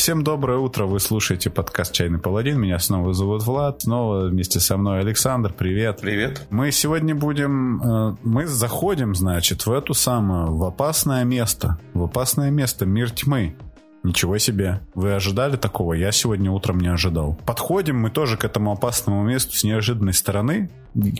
Всем доброе утро. Вы слушаете подкаст «Чайный паладин». Меня снова зовут Влад. Снова вместе со мной Александр. Привет. Привет. Мы сегодня будем... э, Мы заходим, значит, в эту самую, в опасное место. В опасное место, мир тьмы. Ничего себе. Вы ожидали такого? Я сегодня утром не ожидал. Подходим мы тоже к этому опасному месту с неожиданной стороны.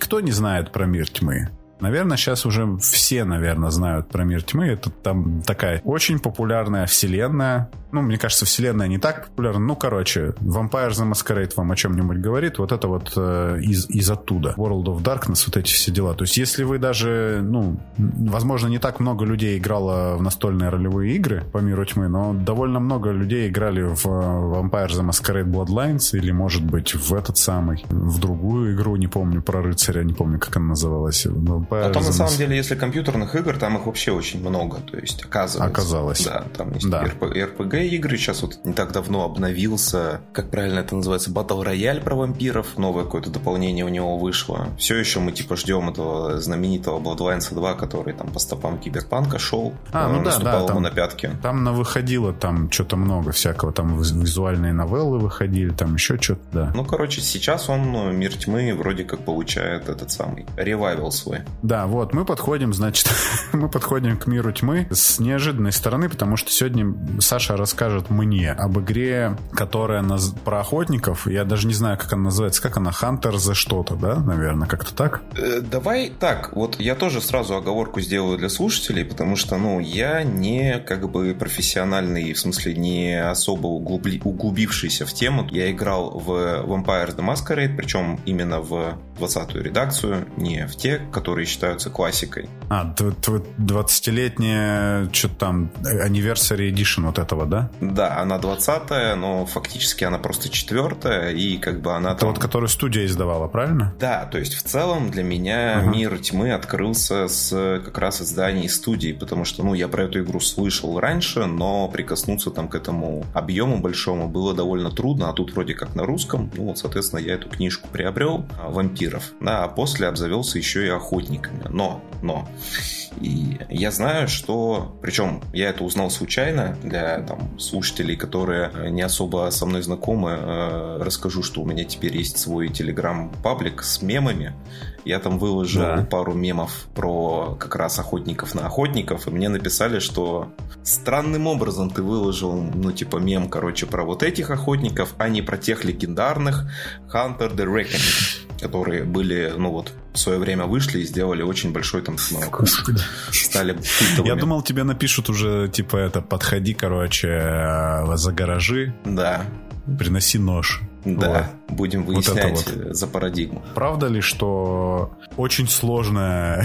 Кто не знает про мир тьмы? Наверное, сейчас уже все, наверное, знают про мир тьмы. Это там такая очень популярная вселенная. Ну, мне кажется, вселенная не так популярна. Ну, короче, Vampire the Masquerade вам о чем-нибудь говорит. Вот это вот э, из, из оттуда. World of Darkness, вот эти все дела. То есть, если вы даже, ну, возможно, не так много людей играло в настольные ролевые игры по миру тьмы, но довольно много людей играли в э, Vampire the Masquerade Bloodlines или, может быть, в этот самый, в другую игру, не помню, про рыцаря, не помню, как она называлась. Vampire А там, на самом деле, если компьютерных игр, там их вообще очень много. То есть, оказывается. Оказалось. Да, там есть Да. RPG игры. Сейчас вот не так давно обновился, как правильно это называется, Battle Royale про вампиров. Новое какое-то дополнение у него вышло. Все еще мы, типа, ждем этого знаменитого Bloodlines 2, который там по стопам Киберпанка шел. А, ну да, да, ему там- на пятки. Там на выходило там что-то много всякого. Там виз- визуальные новеллы выходили, там еще что-то, да. Ну, короче, сейчас он, ну, Мир Тьмы, вроде как получает этот самый ревайвел свой. Да, вот, мы подходим, значит, мы подходим к миру тьмы с неожиданной стороны, потому что сегодня Саша расскажет мне об игре, которая наз- про охотников. Я даже не знаю, как она называется. Как она? Hunter за что-то, да? Наверное, как-то так? Э, Давай так, вот я тоже сразу оговорку сделаю для слушателей, потому что, ну, я не как бы профессиональный, в смысле, не особо углубившийся в тему. Я играл в Vampire the Masquerade, причем именно в 20-ю редакцию, не в те, которые считаются классикой. А, тв- тв- 20-летняя, что-то там, Anniversary Edition вот этого, да? Да, она 20-я, но фактически она просто четвертая, и как бы она Это там... вот, которую студия издавала, правильно? Да, то есть в целом для меня Ага. мир тьмы открылся с как раз изданий студии, потому что, ну, я про эту игру слышал раньше, но прикоснуться там к этому объему большому было довольно трудно, а тут вроде как на русском, ну вот, соответственно, я эту книжку приобрел, а, вампиров, а после обзавелся еще и охотниками, но, но, и я знаю, что... Причем я это узнал случайно для там, слушателей, которые э, не особо со мной знакомы. э, Расскажу, что у меня теперь есть свой телеграм-паблик с мемами. Я там выложил Да. пару мемов про как раз охотников на охотников, и мне написали, что странным образом ты выложил, ну, типа, мем, короче, про вот этих охотников, а не про тех легендарных Hunter the Reckoning, которые были, ну, вот, в свое время вышли и сделали очень большой там, ну, стали культовыми. Я думал, тебе напишут уже, типа, это, подходи, короче, э, за гаражи, Да, приноси нож. да, Вот это выяснять вот. э, за парадигму. Правда ли, что очень сложная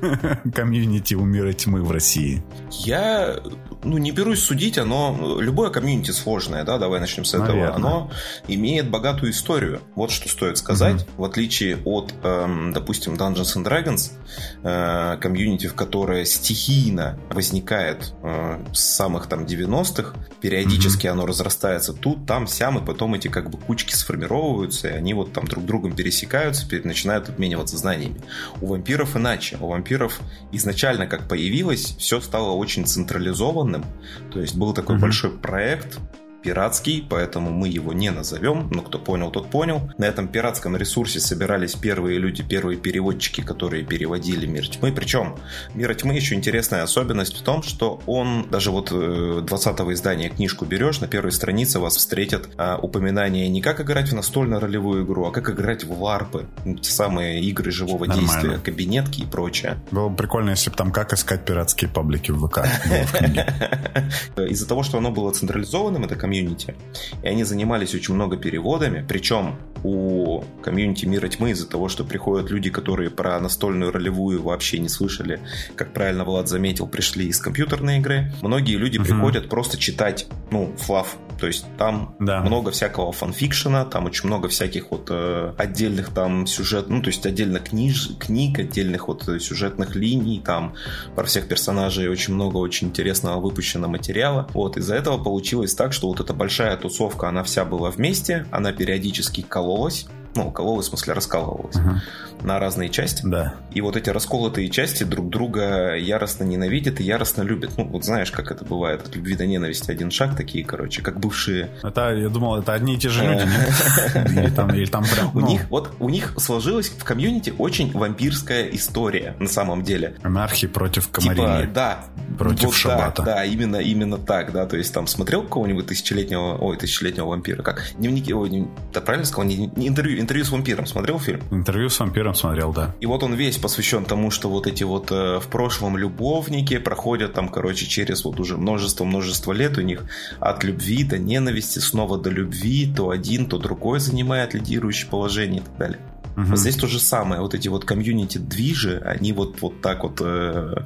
комьюнити у мира тьмы в России? Я, ну, не берусь судить, оно, любое комьюнити сложное, да, давай начнем с этого. Наверное. Оно имеет богатую историю. Вот что стоит сказать. В отличие от, эм, допустим, Dungeons and Dragons, э, комьюнити, в которое стихийно возникает э, с самых там 90-х, периодически оно разрастается тут, там, сям, и потом эти как бы кучки сформировываются, и они вот там друг другом пересекаются, пере- начинают обмениваться знаниями. У вампиров иначе. У вампиров изначально, как появилось, все стало очень централизованным. То есть был такой Мгм. большой проект пиратский, поэтому мы его не назовем, но кто понял, тот понял. На этом пиратском ресурсе собирались первые люди, первые переводчики, которые переводили «Мир тьмы». Причем «Мир тьмы» еще интересная особенность в том, что он, даже вот э, 20-го издания книжку берешь, на первой странице вас встретят а, упоминания не как играть в настольно-ролевую игру, а как играть в ларпы, ну, те самые игры живого Нормально. действия, кабинетки и прочее. Было бы прикольно, если бы там как искать пиратские паблики в ВК. Из-за того, что оно было централизованным, это комьюнити, и они занимались очень много переводами, причем у комьюнити Мира Тьмы из-за того, что приходят люди, которые про настольную ролевую вообще не слышали, как правильно Влад заметил, пришли из компьютерной игры, многие люди Мгм. приходят просто читать, ну, флаф, то есть там Да. много всякого фанфикшена, там очень много всяких вот э, отдельных там сюжет, ну, то есть отдельно книж, книг, отдельных вот э, сюжетных линий, там про всех персонажей очень много очень интересного выпущено материала. Вот, из-за этого получилось так, что вот эта большая тусовка, она вся была вместе, она периодически кололась, ну, укололась, в смысле, раскалывалась uh-huh. на разные части. Да. И вот эти расколотые части друг друга яростно ненавидят и яростно любят. Ну, вот знаешь, как это бывает, от любви до ненависти один шаг такие, короче, как бывшие... Это, я думал, это одни и те же люди, Или там, или там прям... У ну. них, вот, у них сложилась в комьюнити очень вампирская история, на самом деле. Анархии против комарини. Типа, да. Против шабата. Да, именно, именно так, да, то есть там смотрел какого-нибудь тысячелетнего, ой, тысячелетнего вампира, как? Дневники, ой, да, правильно сказал, не интервью, интервью с вампиром, смотрел фильм? Интервью с вампиром смотрел, да. И вот он весь посвящен тому, что вот эти вот э, в прошлом любовники проходят там, короче, через вот уже множество-множество лет у них от любви до ненависти, снова до любви, то один, то другой занимает лидирующее положение и так далее. Угу. Здесь то же самое. Вот эти вот комьюнити-движи, они вот, вот так вот... Э,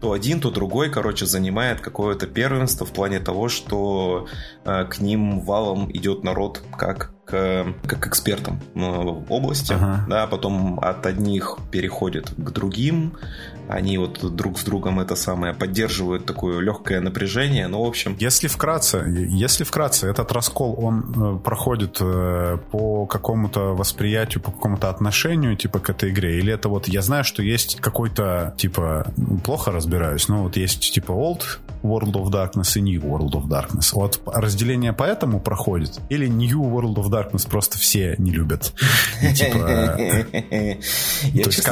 то один, то другой, короче, занимает какое-то первенство в плане того, что э, к ним валом идет народ как к, как к экспертам в области, ага. да, потом от одних переходит к другим, они вот друг с другом это самое поддерживают такое легкое напряжение, ну, в общем... Если вкратце, если вкратце, этот раскол, он э, проходит э, по какому-то восприятию, по какому-то отношению, типа, к этой игре, или это вот, я знаю, что есть какой-то, типа, плохо разбираюсь, но вот есть, типа, Old World of Darkness и New World of Darkness. Вот разделение по этому проходит? Или New World of Darkness Darkness просто все не любят. Типа... То есть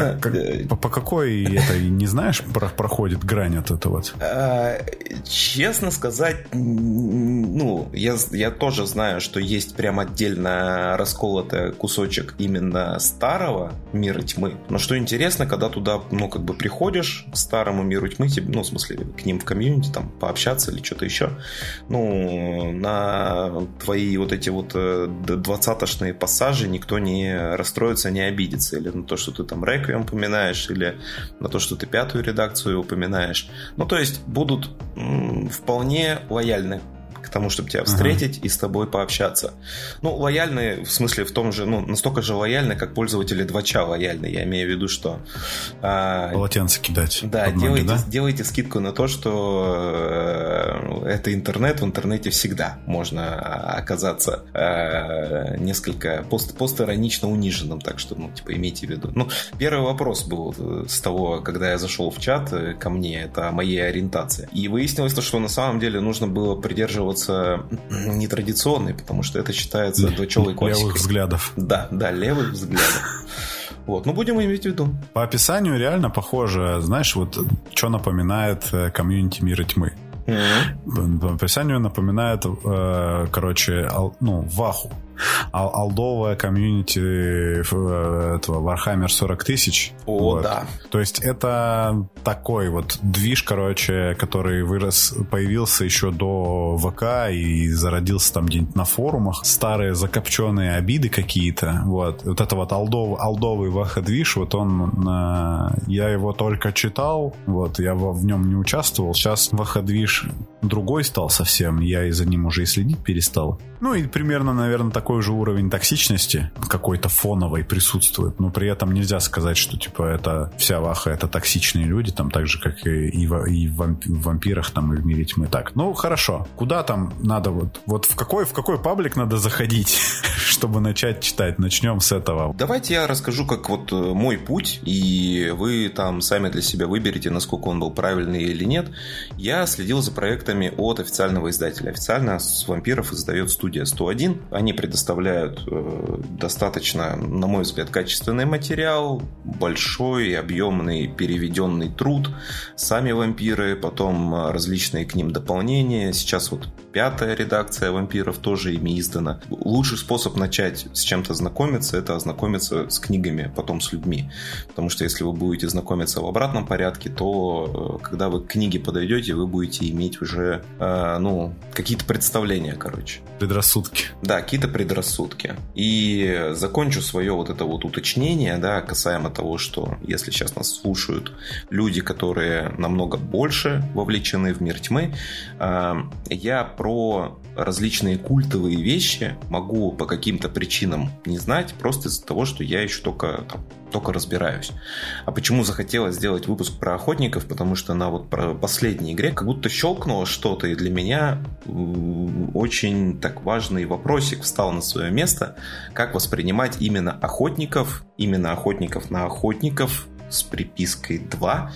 по какой это, не знаешь, проходит грань от этого? А, честно сказать, ну, я, я тоже знаю, что есть прям отдельно расколотый кусочек именно старого мира тьмы. Но что интересно, когда туда, ну, как бы приходишь к старому миру тьмы, тебе, ну, в смысле, к ним в комьюнити, там, пообщаться или что-то еще, ну, на твои вот эти вот э, двадцатошные пассажи никто не расстроится, не обидится. Или на то, что ты там реквием упоминаешь, или на то, что ты пятую редакцию упоминаешь. Ну, то есть будут м- вполне лояльны к тому, чтобы тебя встретить uh-huh. и с тобой пообщаться. Ну, лояльны, в смысле, в том же, ну, настолько же лояльны, как пользователи 2 лояльны. Я имею в виду, что... А, Полотенце кидать. Да, ноги, делайте, да? делайте скидку на то, что э, это интернет, в интернете всегда можно оказаться э, несколько пост, постиронично униженным, так что, ну, типа, имейте в виду. Ну, первый вопрос был с того, когда я зашел в чат э, ко мне, это о моей ориентации. И выяснилось то, что на самом деле нужно было придерживаться придерживаться нетрадиционной, потому что это считается двочелой классикой. Левых взглядов. Да, да, левых взглядов. Вот, ну будем иметь в виду. По описанию реально похоже, знаешь, вот что напоминает э, комьюнити мира тьмы. Mm-hmm. По описанию напоминает, э, короче, ну, Ваху ал алдовая комьюнити э, этого Warhammer 40 тысяч. О, вот. да. То есть это такой вот движ, короче, который вырос, появился еще до ВК и зародился там где-нибудь на форумах. Старые закопченные обиды какие-то. Вот. Вот это вот алдов, алдовый Ваха-движ, вот он, я его только читал, вот, я в нем не участвовал. Сейчас Ваха-движ другой стал совсем, я и за ним уже и следить перестал. Ну и примерно, наверное, такой же уровень токсичности какой-то фоновой присутствует, но при этом нельзя сказать, что типа это вся ваха это токсичные люди, там так же, как и, и, в, и в вампирах, там и в мире тьмы. Так, ну хорошо, куда там надо вот, вот в какой, в какой паблик надо заходить, чтобы начать читать? Начнем с этого. Давайте я расскажу, как вот э, мой путь, и вы там сами для себя выберете, насколько он был правильный или нет. Я следил за проектами от официального издателя. Официально с вампиров издает студия студия 101. Они предоставляют э, достаточно, на мой взгляд, качественный материал, большой, объемный, переведенный труд, сами вампиры, потом э, различные к ним дополнения. Сейчас вот пятая редакция вампиров тоже ими издана. Лучший способ начать с чем-то знакомиться, это ознакомиться с книгами, потом с людьми. Потому что если вы будете знакомиться в обратном порядке, то э, когда вы к книге подойдете, вы будете иметь уже, ну, какие-то представления, короче предрассудки. Да, какие-то предрассудки. И закончу свое вот это вот уточнение, да, касаемо того, что если сейчас нас слушают люди, которые намного больше вовлечены в мир тьмы, а, я про различные культовые вещи могу по каким-то причинам не знать, просто из-за того, что я еще только там, только разбираюсь. А почему захотелось сделать выпуск про охотников? Потому что на вот последней игре как будто щелкнуло что-то, и для меня очень так важный вопросик встал на свое место, как воспринимать именно охотников, именно охотников на охотников, с припиской 2,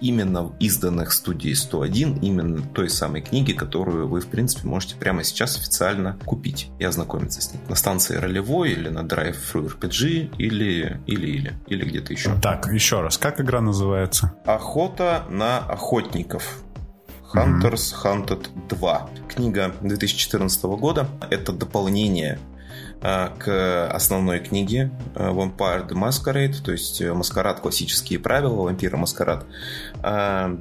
именно изданных студией 101, именно той самой книги, которую вы, в принципе, можете прямо сейчас официально купить и ознакомиться с ней. На станции ролевой или на Drive Thru RPG или, или, или, или где-то еще. Так, еще раз, как игра называется? Охота на охотников. Hunters Hunted 2. Книга 2014 года. Это дополнение к основной книге Vampire the Masquerade, то есть э, Маскарад, классические правила, Вампира Маскарад.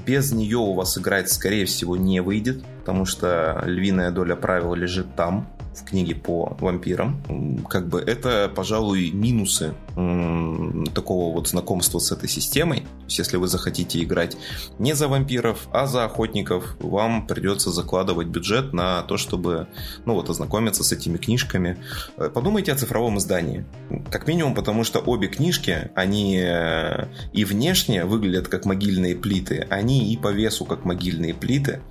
Без нее у вас играть, скорее всего, не выйдет, потому что львиная доля правил лежит там в книге по вампирам. Как бы это, пожалуй, минусы такого вот знакомства с этой системой. Есть, если вы захотите играть не за вампиров, а за охотников, вам придется закладывать бюджет на то, чтобы, ну вот, ознакомиться с этими книжками. Э, подумайте о цифровом издании. Как минимум, потому что обе книжки, они э, и внешне выглядят как могильные плиты, они и по весу как могильные плиты.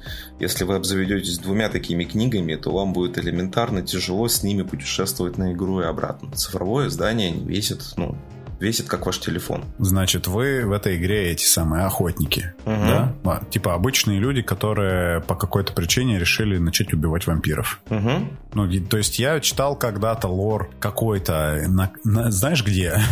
Если вы обзаведетесь двумя такими книгами, то вам будет элементарно тяжело с ними путешествовать на игру и обратно. Цифровое издание не весит, ну, весит как ваш телефон. Значит, вы в этой игре эти самые охотники, угу. да? А, типа обычные люди, которые по какой-то причине решили начать убивать вампиров. Угу. Ну, то есть я читал когда-то лор какой-то, на, на, знаешь где?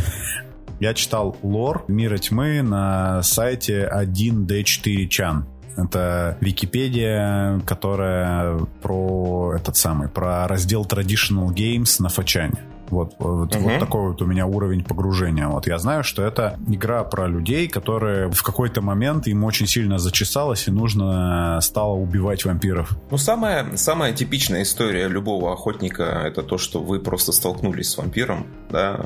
Я читал лор Мира тьмы на сайте 1D4 Chan. Это Википедия, которая про этот самый, про раздел Traditional Games на Фачане. Вот, вот, угу. вот такой вот у меня уровень погружения. Вот я знаю, что это игра про людей, которые в какой-то момент им очень сильно зачесалось и нужно стало убивать вампиров. Ну, самая, самая типичная история любого охотника это то, что вы просто столкнулись с вампиром, да,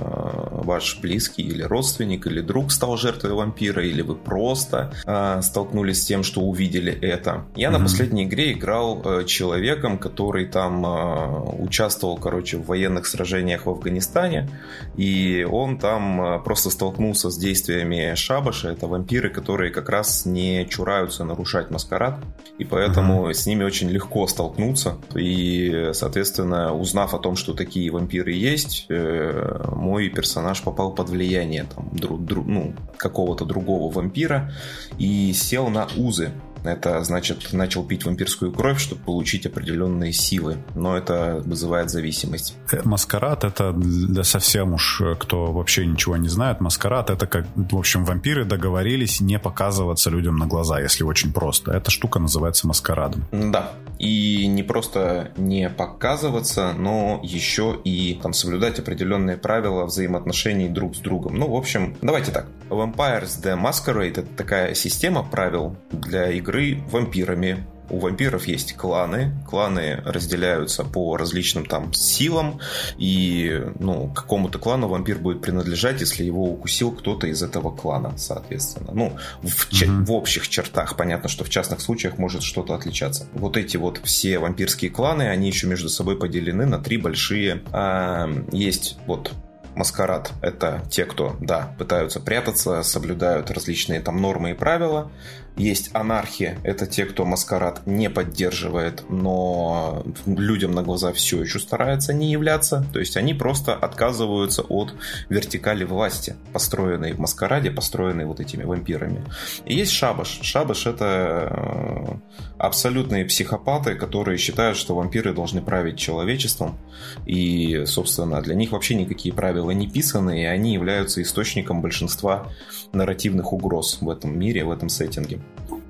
ваш близкий или родственник, или друг стал жертвой вампира, или вы просто э, столкнулись с тем, что увидели это. Я угу. на последней игре играл э, человеком, который там э, участвовал, короче, в военных сражениях во Афганистане, и он там э, просто столкнулся с действиями Шабаша, это вампиры, которые как раз не чураются нарушать маскарад, и поэтому mm-hmm. с ними очень легко столкнуться, и, соответственно, узнав о том, что такие вампиры есть, э, мой персонаж попал под влияние там, дру, дру, ну, какого-то другого вампира и сел на узы. Это значит, начал пить вампирскую кровь, чтобы получить определенные силы. Но это вызывает зависимость. Э, маскарад это для совсем уж, э, кто вообще ничего не знает, маскарад это как, в общем, вампиры договорились не показываться людям на глаза, если очень просто. Эта штука называется маскарадом. Да. И не просто не показываться, но еще и там соблюдать определенные правила взаимоотношений друг с другом. Ну, в общем, давайте так. Vampires the Masquerade это такая система правил для игры игры вампирами. У вампиров есть кланы. Кланы разделяются по различным там силам. И ну, какому-то клану вампир будет принадлежать, если его укусил кто-то из этого клана, соответственно. Ну, в, mm-hmm. в общих чертах. Понятно, что в частных случаях может что-то отличаться. Вот эти вот все вампирские кланы, они еще между собой поделены на три большие. А, есть вот маскарад — это те, кто, да, пытаются прятаться, соблюдают различные там нормы и правила. Есть анархия, это те, кто маскарад не поддерживает, но людям на глаза все еще стараются не являться. То есть они просто отказываются от вертикали власти, построенной в маскараде, построенной вот этими вампирами. И есть шабаш. Шабаш это э, абсолютные психопаты, которые считают, что вампиры должны править человечеством. И, собственно, для них вообще никакие правила не писаны, и они являются источником большинства нарративных угроз в этом мире, в этом сеттинге.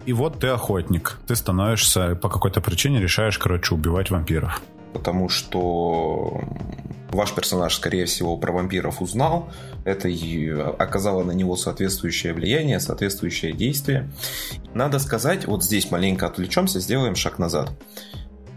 И вот ты охотник. Ты становишься, по какой-то причине решаешь, короче, убивать вампиров. Потому что ваш персонаж, скорее всего, про вампиров узнал. Это и оказало на него соответствующее влияние, соответствующее действие. Надо сказать, вот здесь маленько отвлечемся, сделаем шаг назад.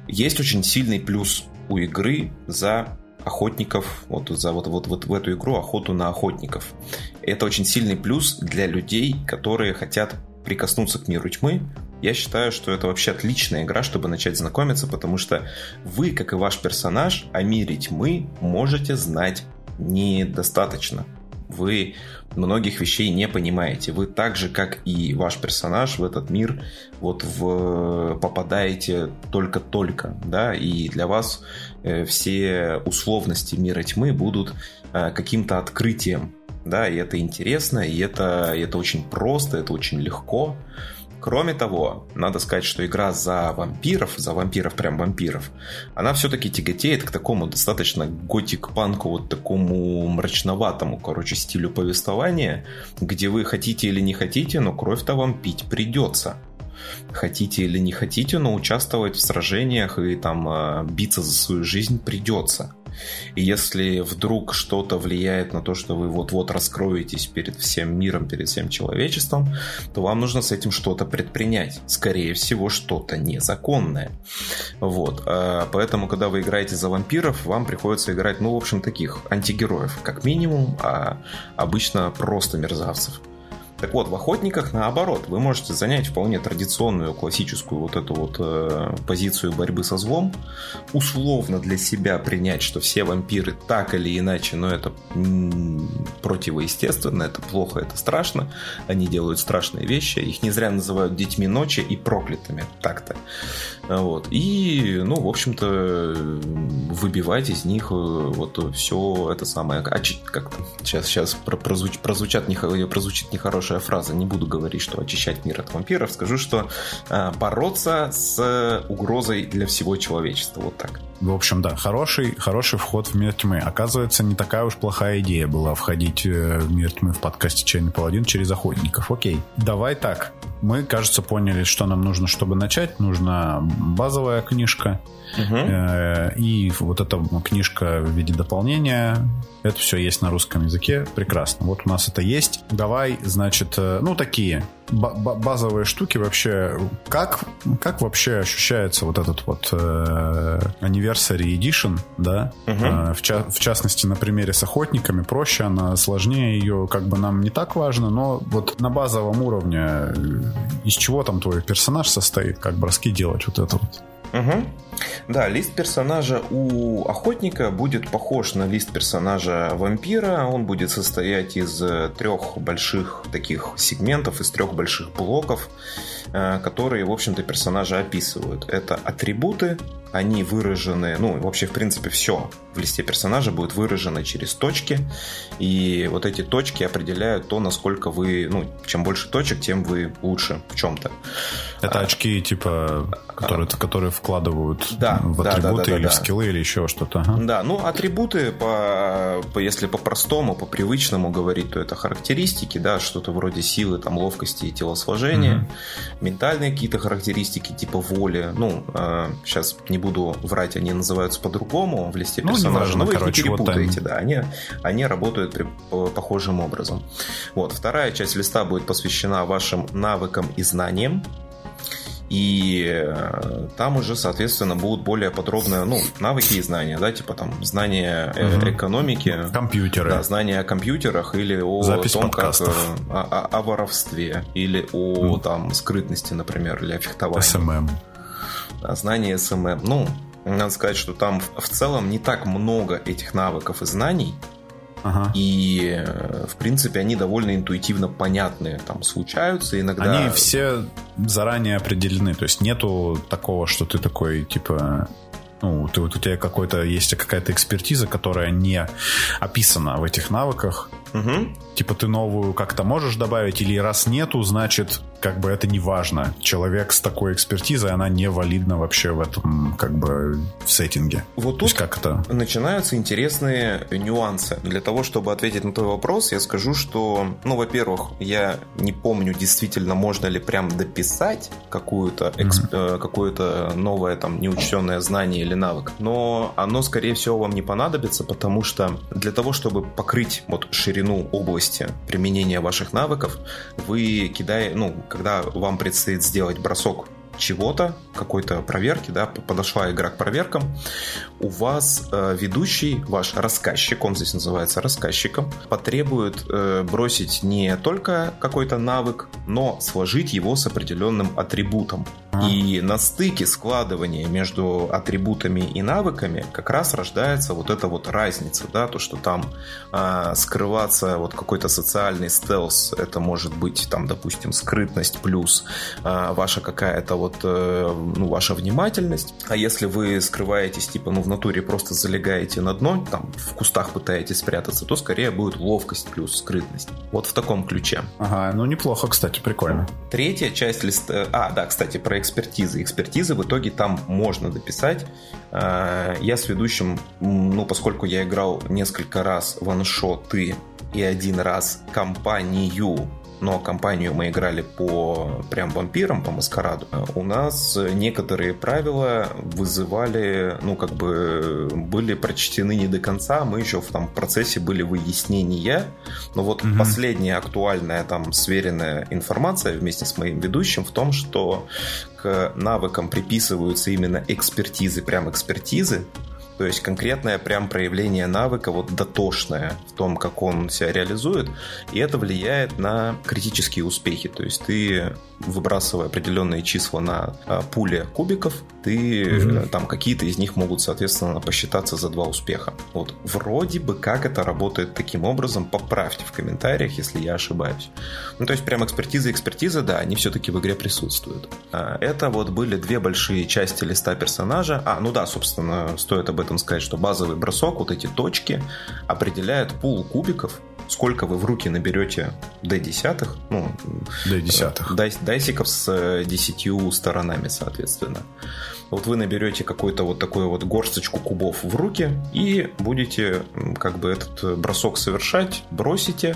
Есть очень сильный плюс у игры за охотников, вот за вот, вот, вот в эту игру охоту на охотников. Это очень сильный плюс для людей, которые хотят прикоснуться к миру тьмы, я считаю, что это вообще отличная игра, чтобы начать знакомиться, потому что вы, как и ваш персонаж, о мире тьмы можете знать недостаточно. вы многих вещей не понимаете. Вы так же, как и ваш персонаж в этот мир, вот в, попадаете только-только, да, и для вас э, все условности мира тьмы будут э, каким-то открытием, да, и это интересно, и это, и это очень просто, это очень легко. Кроме того, надо сказать, что игра за вампиров, за вампиров, прям вампиров, она все-таки тяготеет к такому достаточно готик-панку, вот такому мрачноватому, короче, стилю повествования, где вы хотите или не хотите, но кровь-то вам пить придется хотите или не хотите, но участвовать в сражениях и там а, биться за свою жизнь придется. И если вдруг что-то влияет на то, что вы вот-вот раскроетесь перед всем миром, перед всем человечеством, то вам нужно с этим что-то предпринять. Скорее всего, что-то незаконное. Вот. А, поэтому, когда вы играете за вампиров, вам приходится играть, ну, в общем, таких антигероев, как минимум, а обычно просто мерзавцев. Так вот, в охотниках наоборот, вы можете занять вполне традиционную классическую вот эту вот э, позицию борьбы со злом, условно для себя принять, что все вампиры так или иначе, но это противоестественно, это плохо, это страшно, они делают страшные вещи, их не зря называют детьми ночи и проклятыми, так-то. Вот. И, ну, в общем-то, выбивать из них э, вот все это самое, как-то сейчас, сейчас прозвуч, прозвучат, прозвучит нехорошее хорошая фраза. Не буду говорить, что очищать мир от вампиров. Скажу, что э, бороться с угрозой для всего человечества. Вот так. В общем, да, хороший, хороший вход в мир тьмы. Оказывается, не такая уж плохая идея была входить э, в мир тьмы в подкасте «Чайный паладин» через охотников. Окей, давай так. Мы, кажется, поняли, что нам нужно, чтобы начать. Нужна базовая книжка. Угу. И вот эта книжка в виде дополнения. Это все есть на русском языке. Прекрасно. Вот у нас это есть. Давай, значит, э, ну, такие базовые штуки вообще. Как, как вообще ощущается вот этот вот э, Anniversary Edition, да? Угу. Э, в, ча- в частности, на примере с охотниками проще, она сложнее ее, как бы нам не так важно, но вот на базовом уровне э, из чего там твой персонаж состоит, как броски делать вот это вот. Угу. Да, лист персонажа у охотника будет похож на лист персонажа вампира. Он будет состоять из э, трех больших таких сегментов, из трех больших блоков, э, которые, в общем-то, персонажа описывают. Это атрибуты, они выражены, ну, вообще, в принципе, все в листе персонажа будет выражено через точки, и вот эти точки определяют то, насколько вы, ну, чем больше точек, тем вы лучше в чем-то. Это а, очки, типа, которые, а, которые вкладывают да, в атрибуты да, да, да, или да, в скиллы, или еще что-то. Ага. Да, ну, атрибуты, по, по, если по-простому, по-привычному говорить, то это характеристики, да, что-то вроде силы, там, ловкости и телосложения, угу. ментальные какие-то характеристики, типа воли, ну, э, сейчас не буду врать, они называются по-другому в листе ну, персонажа, но вы короче, их не перепутаете, вот да, они, они работают при, по, похожим образом. Вот, вторая часть листа будет посвящена вашим навыкам и знаниям, и э, там уже, соответственно, будут более подробные, ну, навыки и знания, да, типа там знания угу. экономики. Компьютеры. Да, знания о компьютерах или о Запись том, подкастов. как о, о, о воровстве или о ну. там скрытности, например, или о фехтовании. SMM. Да, знания SMM. Ну, надо сказать, что там в целом не так много этих навыков и знаний, Ага. И, э, в принципе, они довольно интуитивно понятные. Там случаются иногда... Они все заранее определены. То есть нету такого, что ты такой, типа... Ну, ты, вот у тебя какой-то есть какая-то экспертиза, которая не описана в этих навыках. Угу. Типа ты новую как-то можешь добавить, или раз нету, значит как бы это не важно. Человек с такой экспертизой, она не валидна вообще в этом, как бы, в сеттинге. Вот тут как это? начинаются интересные нюансы. Для того, чтобы ответить на твой вопрос, я скажу, что, ну, во-первых, я не помню действительно, можно ли прям дописать какую-то эксп... mm-hmm. какое-то новое там неучтенное знание или навык, но оно, скорее всего, вам не понадобится, потому что для того, чтобы покрыть вот ширину области применения ваших навыков, вы кидаете, ну, когда вам предстоит сделать бросок чего-то, какой-то проверки, да, подошла игра к проверкам, у вас э, ведущий, ваш рассказчик, он здесь называется рассказчиком, потребует э, бросить не только какой-то навык, но сложить его с определенным атрибутом. И на стыке складывания между атрибутами и навыками как раз рождается вот эта вот разница, да, то, что там а, скрываться вот какой-то социальный стелс, это может быть там, допустим, скрытность плюс а, ваша какая-то вот, а, ну, ваша внимательность. А если вы скрываетесь, типа, ну, в натуре просто залегаете на дно, там, в кустах пытаетесь спрятаться, то скорее будет ловкость плюс скрытность. Вот в таком ключе. Ага, ну неплохо, кстати, прикольно. Третья часть листа... А, да, кстати, про экспертизы. Экспертизы в итоге там можно дописать. А, я с ведущим, ну, поскольку я играл несколько раз ваншоты и один раз компанию но компанию мы играли по прям вампирам, по маскараду, у нас некоторые правила вызывали, ну, как бы были прочтены не до конца, мы еще в там процессе были выяснения, но вот угу. последняя актуальная там сверенная информация вместе с моим ведущим в том, что к навыкам приписываются именно экспертизы, прям экспертизы, то есть конкретное прям проявление навыка, вот дотошное в том, как он себя реализует, и это влияет на критические успехи. То есть ты, выбрасывая определенные числа на а, пуле кубиков, ты угу. там какие-то из них могут, соответственно, посчитаться за два успеха. Вот вроде бы как это работает таким образом, поправьте в комментариях, если я ошибаюсь. Ну, то есть прям экспертиза экспертиза, да, они все-таки в игре присутствуют. А, это вот были две большие части листа персонажа. А, ну да, собственно, стоит об этом сказать, что базовый бросок, вот эти точки, определяют пул кубиков, сколько вы в руки наберете D10, ну, D10. Дай, дайсиков с 10 э, сторонами, соответственно. Вот вы наберете какую-то вот такую вот горсточку кубов в руки и будете как бы этот э, бросок совершать, бросите.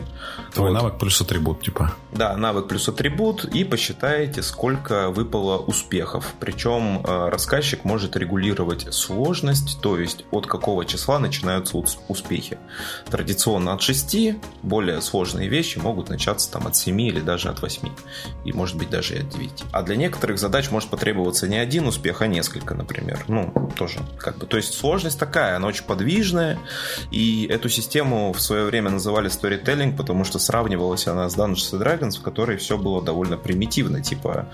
Твой вот. навык плюс атрибут, типа. Да, навык плюс атрибут и посчитаете, сколько выпало успехов. Причем э, рассказчик может регулировать сложность, то есть от какого числа начинаются успехи. Традиционно от 6, более сложные вещи могут начаться там от 7 или даже от 8. И может быть даже и от 9. А для некоторых задач может потребоваться не один успех, а несколько несколько, например. Ну, тоже как бы. То есть сложность такая, она очень подвижная. И эту систему в свое время называли storytelling, потому что сравнивалась она с Dungeons and Dragons, в которой все было довольно примитивно. Типа,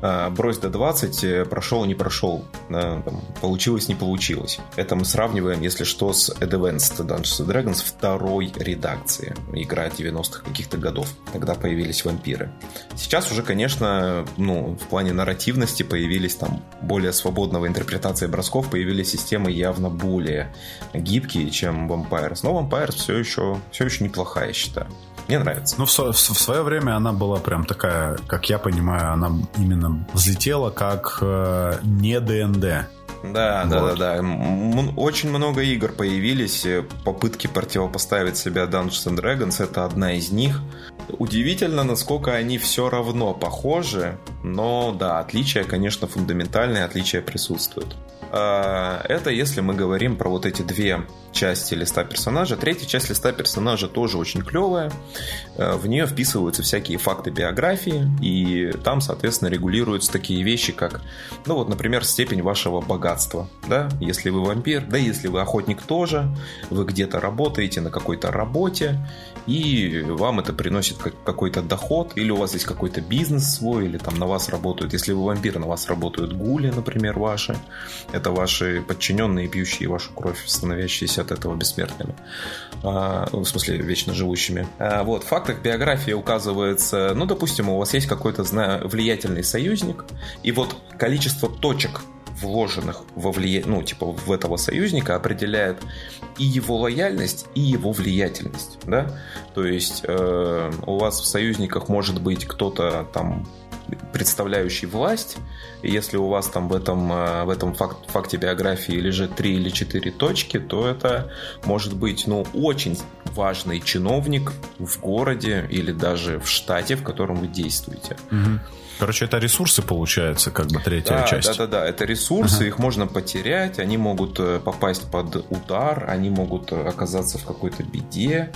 э, брось до 20, э, прошел, не прошел. Там, получилось, не получилось. Это мы сравниваем, если что, с Advanced Dungeons and Dragons второй редакции. Игра 90-х каких-то годов. Тогда появились вампиры. Сейчас уже, конечно, ну, в плане нарративности появились там более свободного интерпретации бросков появились системы явно более гибкие, чем Vampires. Но Vampires все еще, все еще неплохая, я считаю. Мне нравится. Ну, в, в, в свое время она была прям такая, как я понимаю, она именно взлетела как э, не ДНД. Да, вот. да, да, да. Очень много игр появились, э, попытки противопоставить себя Dungeons and Dragons, это одна из них. Удивительно, насколько они все равно похожи, но да, отличия, конечно, фундаментальные, отличия присутствуют. А, это если мы говорим про вот эти две части листа персонажа. Третья часть листа персонажа тоже очень клевая. Э, в нее вписываются всякие факты биографии, и там, соответственно, регулируются такие вещи, как, ну вот, например, степень вашего богатства. Да? Если вы вампир, да если вы охотник тоже, вы где-то работаете на какой-то работе, и вам это приносит какой-то доход, или у вас есть какой-то бизнес свой, или там на вас работают, если вы вампир, на вас работают гули, например, ваши. Это ваши подчиненные, пьющие вашу кровь, становящиеся от этого бессмертными. А, в смысле, вечно живущими. А, вот, в фактах биографии указывается, ну, допустим, у вас есть какой-то влиятельный союзник, и вот количество точек вложенных во влия... ну, типа, в этого союзника определяет и его лояльность, и его влиятельность, да? То есть э, у вас в союзниках может быть кто-то там представляющий власть. И если у вас там в этом, э, в этом факт, факте биографии лежит три или четыре точки, то это может быть ну, очень важный чиновник в городе или даже в штате, в котором вы действуете. Угу. Короче, это ресурсы, получается, как бы третья да, часть. Да, да, да, это ресурсы, ага. их можно потерять, они могут э, попасть под удар, они могут э, оказаться в какой-то беде.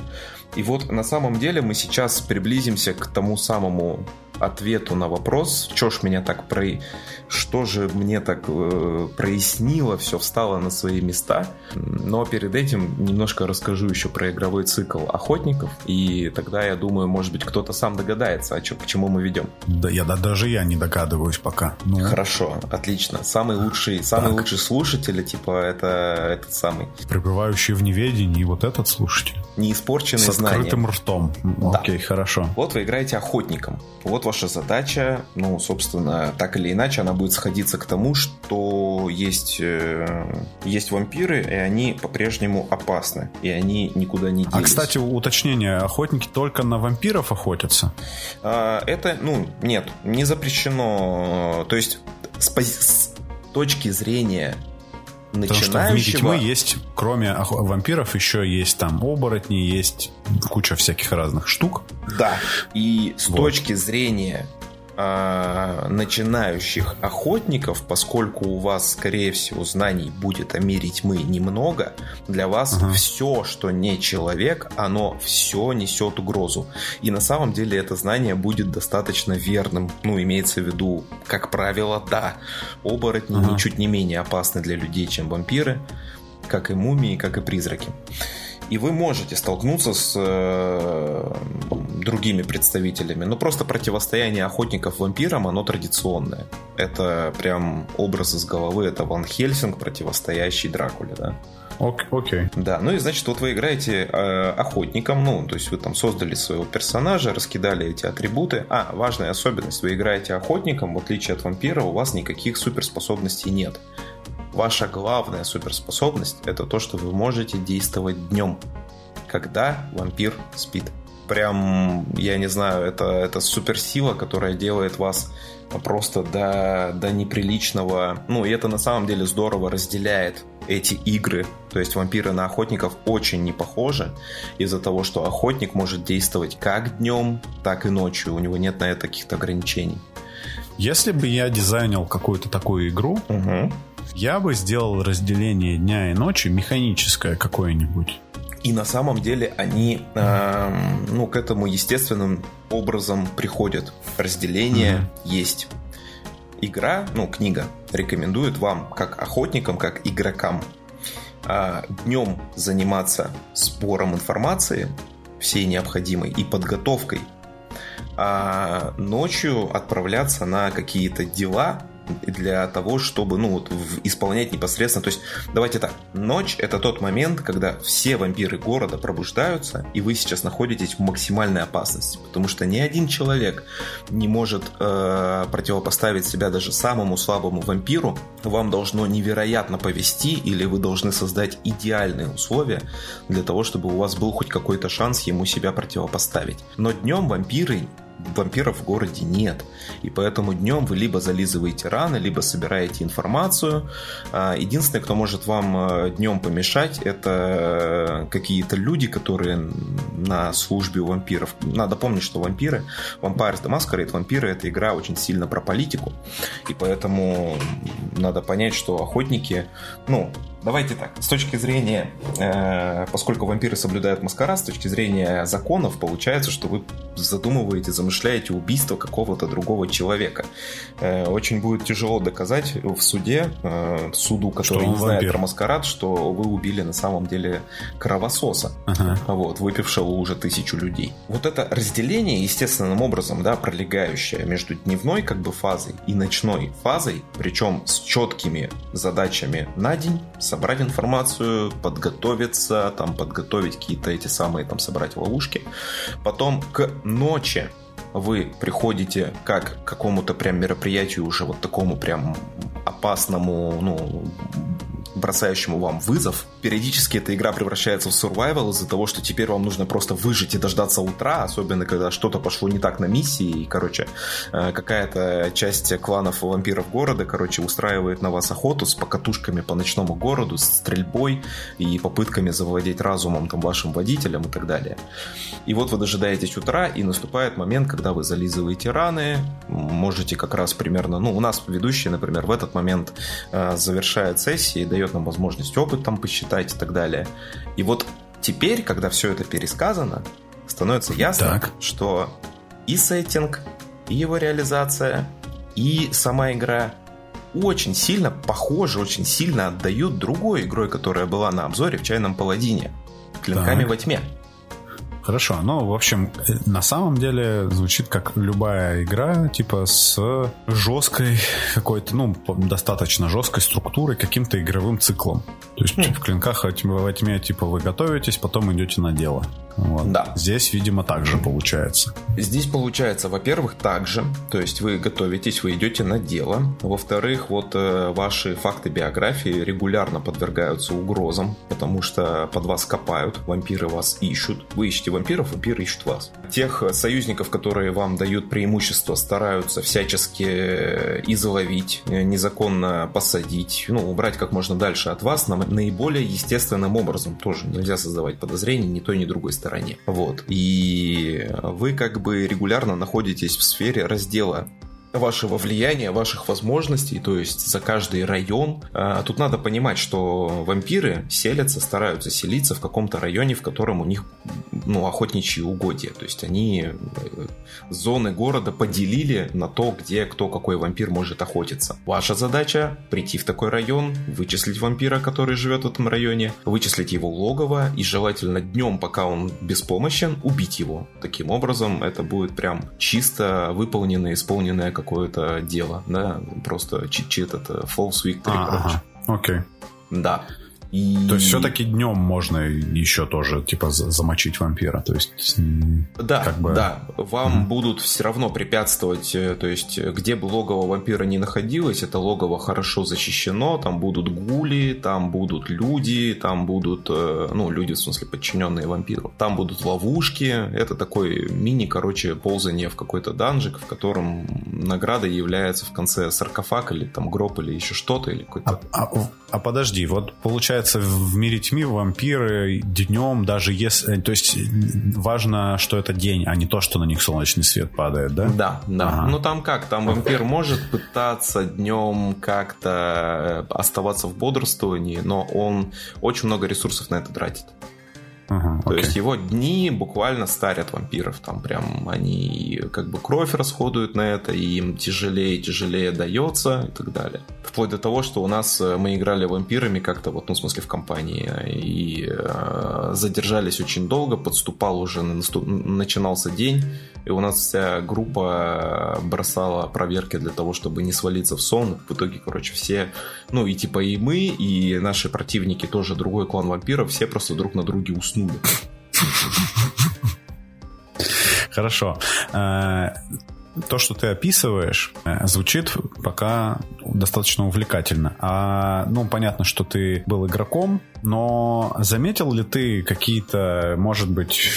И вот на самом деле мы сейчас приблизимся к тому самому ответу на вопрос, что ж меня так про... что же мне так э, прояснило, все встало на свои места. Но перед этим немножко расскажу еще про игровой цикл охотников, и тогда я думаю, может быть, кто-то сам догадается, а чё, к чему мы ведем. Да, я да, даже я не догадываюсь пока. Ну. Хорошо, отлично. Самый лучший, самый лучший слушатель, типа это этот самый. Пребывающий в неведении, вот этот слушатель. Неиспорченный С открытым ртом. Да. Окей, хорошо. Вот вы играете охотником. Вот ваша задача, ну, собственно, так или иначе, она будет сходиться к тому, что есть, э, есть вампиры, и они по-прежнему опасны, и они никуда не а, делись. А, кстати, уточнение, охотники только на вампиров охотятся? А, это, ну, нет, не запрещено. То есть, с, с точки зрения. Потому что в мире тьмы есть, кроме вампиров, еще есть там оборотни, есть куча всяких разных штук. Да, и с вот. точки зрения э, начинающих охотников, поскольку у вас, скорее всего, знаний будет о мире тьмы немного, для вас ага. все, что не человек, оно все несет угрозу. И на самом деле это знание будет достаточно верным. Ну, имеется в виду, как правило, да, оборотни ага. ничуть не менее опасны для людей, чем вампиры, как и мумии, как и призраки. И вы можете столкнуться с э, другими представителями. Но просто противостояние охотников вампирам, оно традиционное. Это прям образ из головы. Это Ван Хельсинг, противостоящий Дракуле, да. Окей. Okay. Да, ну и значит, вот вы играете э, охотником, ну, то есть вы там создали своего персонажа, раскидали эти атрибуты. А, важная особенность, вы играете охотником, в отличие от вампира, у вас никаких суперспособностей нет. Ваша главная суперспособность это то, что вы можете действовать днем, когда вампир спит. Прям, я не знаю, это, это суперсила, которая делает вас просто до, до неприличного. Ну, и это на самом деле здорово разделяет эти игры. То есть вампиры на охотников очень не похожи из-за того, что охотник может действовать как днем, так и ночью. У него нет на это каких-то ограничений. Если бы я дизайнил какую-то такую игру, угу. Я бы сделал разделение дня и ночи механическое какое-нибудь. И на самом деле они э, ну, к этому естественным образом приходят. Разделение mm-hmm. есть. Игра, ну, книга рекомендует вам, как охотникам, как игрокам, э, днем заниматься сбором информации, всей необходимой, и подготовкой, а ночью отправляться на какие-то дела, для того, чтобы, ну, вот, исполнять непосредственно. То есть, давайте так, ночь это тот момент, когда все вампиры города пробуждаются, и вы сейчас находитесь в максимальной опасности, потому что ни один человек не может э, противопоставить себя даже самому слабому вампиру. Вам должно невероятно повести, или вы должны создать идеальные условия для того, чтобы у вас был хоть какой-то шанс ему себя противопоставить. Но днем вампиры вампиров в городе нет. И поэтому днем вы либо зализываете раны, либо собираете информацию. А, единственное, кто может вам э, днем помешать, это какие-то люди, которые на службе у вампиров. Надо помнить, что вампиры, Vampires the Masquerade, вампиры это игра очень сильно про политику. И поэтому надо понять, что охотники, ну, Давайте так, с точки зрения, э, поскольку вампиры соблюдают маскарад, с точки зрения законов, получается, что вы задумываете, замышляете убийство какого-то другого человека. Э, очень будет тяжело доказать в суде, э, суду, который не знает вампир. про маскарад, что вы убили на самом деле кровососа, ага. вот, выпившего уже тысячу людей. Вот это разделение естественным образом, да, пролегающее между дневной как бы фазой и ночной фазой, причем с четкими задачами на день, собрать информацию, подготовиться, там, подготовить какие-то эти самые, там, собрать ловушки. Потом к ночи вы приходите как к какому-то прям мероприятию уже вот такому прям опасному, ну, бросающему вам вызов. Периодически эта игра превращается в survival из-за того, что теперь вам нужно просто выжить и дождаться утра, особенно когда что-то пошло не так на миссии, и, короче, э, какая-то часть кланов вампиров города, короче, устраивает на вас охоту с покатушками по ночному городу, с стрельбой и попытками завладеть разумом там вашим водителем и так далее. И вот вы дожидаетесь утра, и наступает момент, когда вы зализываете раны, можете как раз примерно, ну, у нас ведущий, например, в этот момент э, завершает сессии, дает дает нам возможность опыт там посчитать и так далее. И вот теперь, когда все это пересказано, становится ясно, так. что и сеттинг, и его реализация, и сама игра очень сильно похожи, очень сильно отдают другой игрой, которая была на обзоре в «Чайном паладине». «Клинками так. во тьме». Хорошо, ну, в общем, э, на самом деле звучит как любая игра, типа с жесткой какой-то, ну, достаточно жесткой структурой, каким-то игровым циклом. То есть mm. в клинках во тьме, типа, вы готовитесь, потом идете на дело. Вот. Да. Здесь, видимо, так же получается. Здесь получается, во-первых, так же. То есть вы готовитесь, вы идете на дело. Во-вторых, вот э, ваши факты биографии регулярно подвергаются угрозам, потому что под вас копают, вампиры вас ищут. Вы ищете вампиров, вампиры ищут вас. Тех союзников, которые вам дают преимущество, стараются всячески э, изловить, э, незаконно посадить, ну, убрать как можно дальше от вас на наиболее естественным образом. Тоже нельзя создавать подозрений ни той, ни другой стороне. Вот. И вы как бы регулярно находитесь в сфере раздела вашего влияния, ваших возможностей, то есть за каждый район. А, тут надо понимать, что вампиры селятся, стараются селиться в каком-то районе, в котором у них ну, охотничьи угодья. То есть они э, зоны города поделили на то, где кто какой вампир может охотиться. Ваша задача прийти в такой район, вычислить вампира, который живет в этом районе, вычислить его логово и желательно днем, пока он беспомощен, убить его. Таким образом, это будет прям чисто выполненное, исполненное какое-то дело, да, просто чит-чит, это false victory, а, короче. Ага. Окей. Да. И... То есть все-таки днем можно еще тоже типа замочить вампира, то есть да, как бы... да, вам mm-hmm. будут все равно препятствовать, э, то есть где бы логово вампира не находилось, это логово хорошо защищено, там будут гули, там будут люди, там будут, э, ну люди в смысле подчиненные вампиру, там будут ловушки, это такой мини, короче, ползание в какой-то данжик, в котором награда является в конце саркофаг или там гроб или еще что-то или какой-то. А, а, а подожди, вот получается получается, в мире тьмы вампиры днем, даже если... Э, то есть важно, что это день, а не то, что на них солнечный свет падает, да? Да, да. Ага. Ну там как? Там вампир может пытаться днем как-то э, оставаться в бодрствовании, но он очень много ресурсов на это тратит. Uh-huh, То есть его дни буквально старят вампиров. Там прям они как бы кровь расходуют на это, и им тяжелее и тяжелее дается и так далее. Вплоть до того, что у нас э, мы играли вампирами как-то, вот, ну, в смысле, в компании, и э, задержались очень долго, подступал уже, наступ... начинался день, и у нас вся группа бросала проверки для того, чтобы не свалиться в сон. В итоге, короче, все, ну и типа и мы, и наши противники, тоже другой клан вампиров, все просто друг на друге уснули уснули. Хорошо. Э, то, что ты описываешь, э, звучит пока достаточно увлекательно. А, ну, понятно, что ты был игроком, но заметил ли ты какие-то, может быть,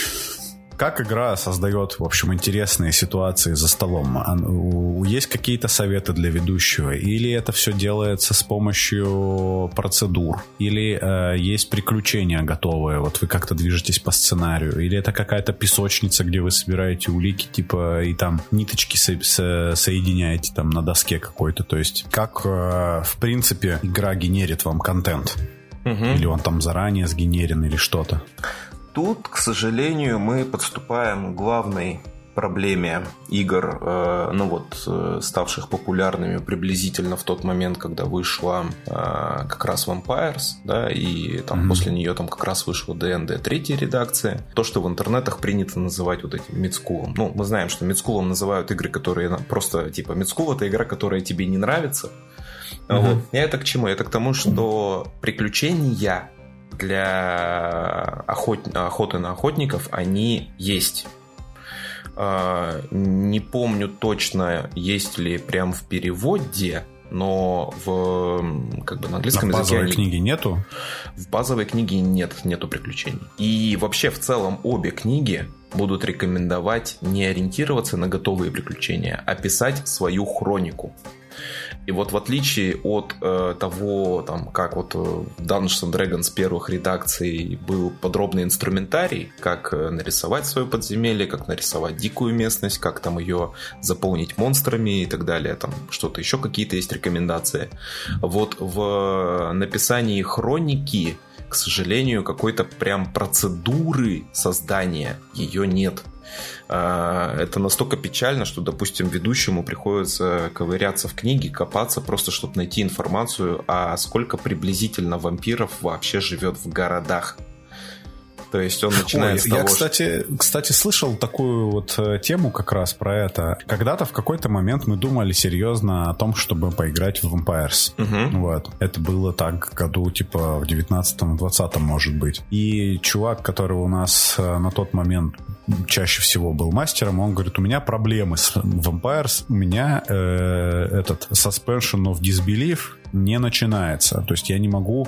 как игра создает, в общем, интересные ситуации за столом? Есть какие-то советы для ведущего? Или это все делается с помощью процедур? Или э, есть приключения готовые? Вот вы как-то движетесь по сценарию? Или это какая-то песочница, где вы собираете улики, типа, и там ниточки со- со- соединяете там на доске какой-то? То есть как, э, в принципе, игра генерит вам контент? Угу. Или он там заранее сгенерен или что-то? Тут, к сожалению, мы подступаем к главной проблеме игр, э, ну вот, э, ставших популярными приблизительно в тот момент, когда вышла э, как раз Vampires, да, и там mm-hmm. после нее там как раз вышла D&D третья редакция. То, что в интернетах принято называть вот этим мидскулом. Ну, мы знаем, что мидскулом называют игры, которые просто, типа, мидскул это игра, которая тебе не нравится. Mm-hmm. Вот. И это к чему? Это к тому, что приключения для охот... охоты на охотников, они есть. А, не помню точно, есть ли прям в переводе, но в как бы на английском на языке... базовой они... книге нету? В базовой книге нет, нету приключений. И вообще в целом обе книги будут рекомендовать не ориентироваться на готовые приключения, а писать свою хронику. И вот в отличие от э, того, там, как вот в Dungeons and Dragons первых редакций был подробный инструментарий, как э, нарисовать свое подземелье, как нарисовать дикую местность, как там ее заполнить монстрами и так далее, там что-то еще какие-то есть рекомендации. Вот в написании хроники к сожалению, какой-то прям процедуры создания ее нет. А, это настолько печально, что, допустим, ведущему приходится ковыряться в книге, копаться, просто чтобы найти информацию, а сколько приблизительно вампиров вообще живет в городах. То есть он начинает Ой, с того, Я, кстати, что... кстати, слышал такую вот э, тему как раз про это. Когда-то в какой-то момент мы думали серьезно о том, чтобы поиграть в Vampires. Угу. Вот. Это было так году типа в 19-20 может быть. И чувак, который у нас э, на тот момент чаще всего был мастером, он говорит, у меня проблемы с Vampires, у меня э, этот suspension of disbelief не начинается. То есть я не могу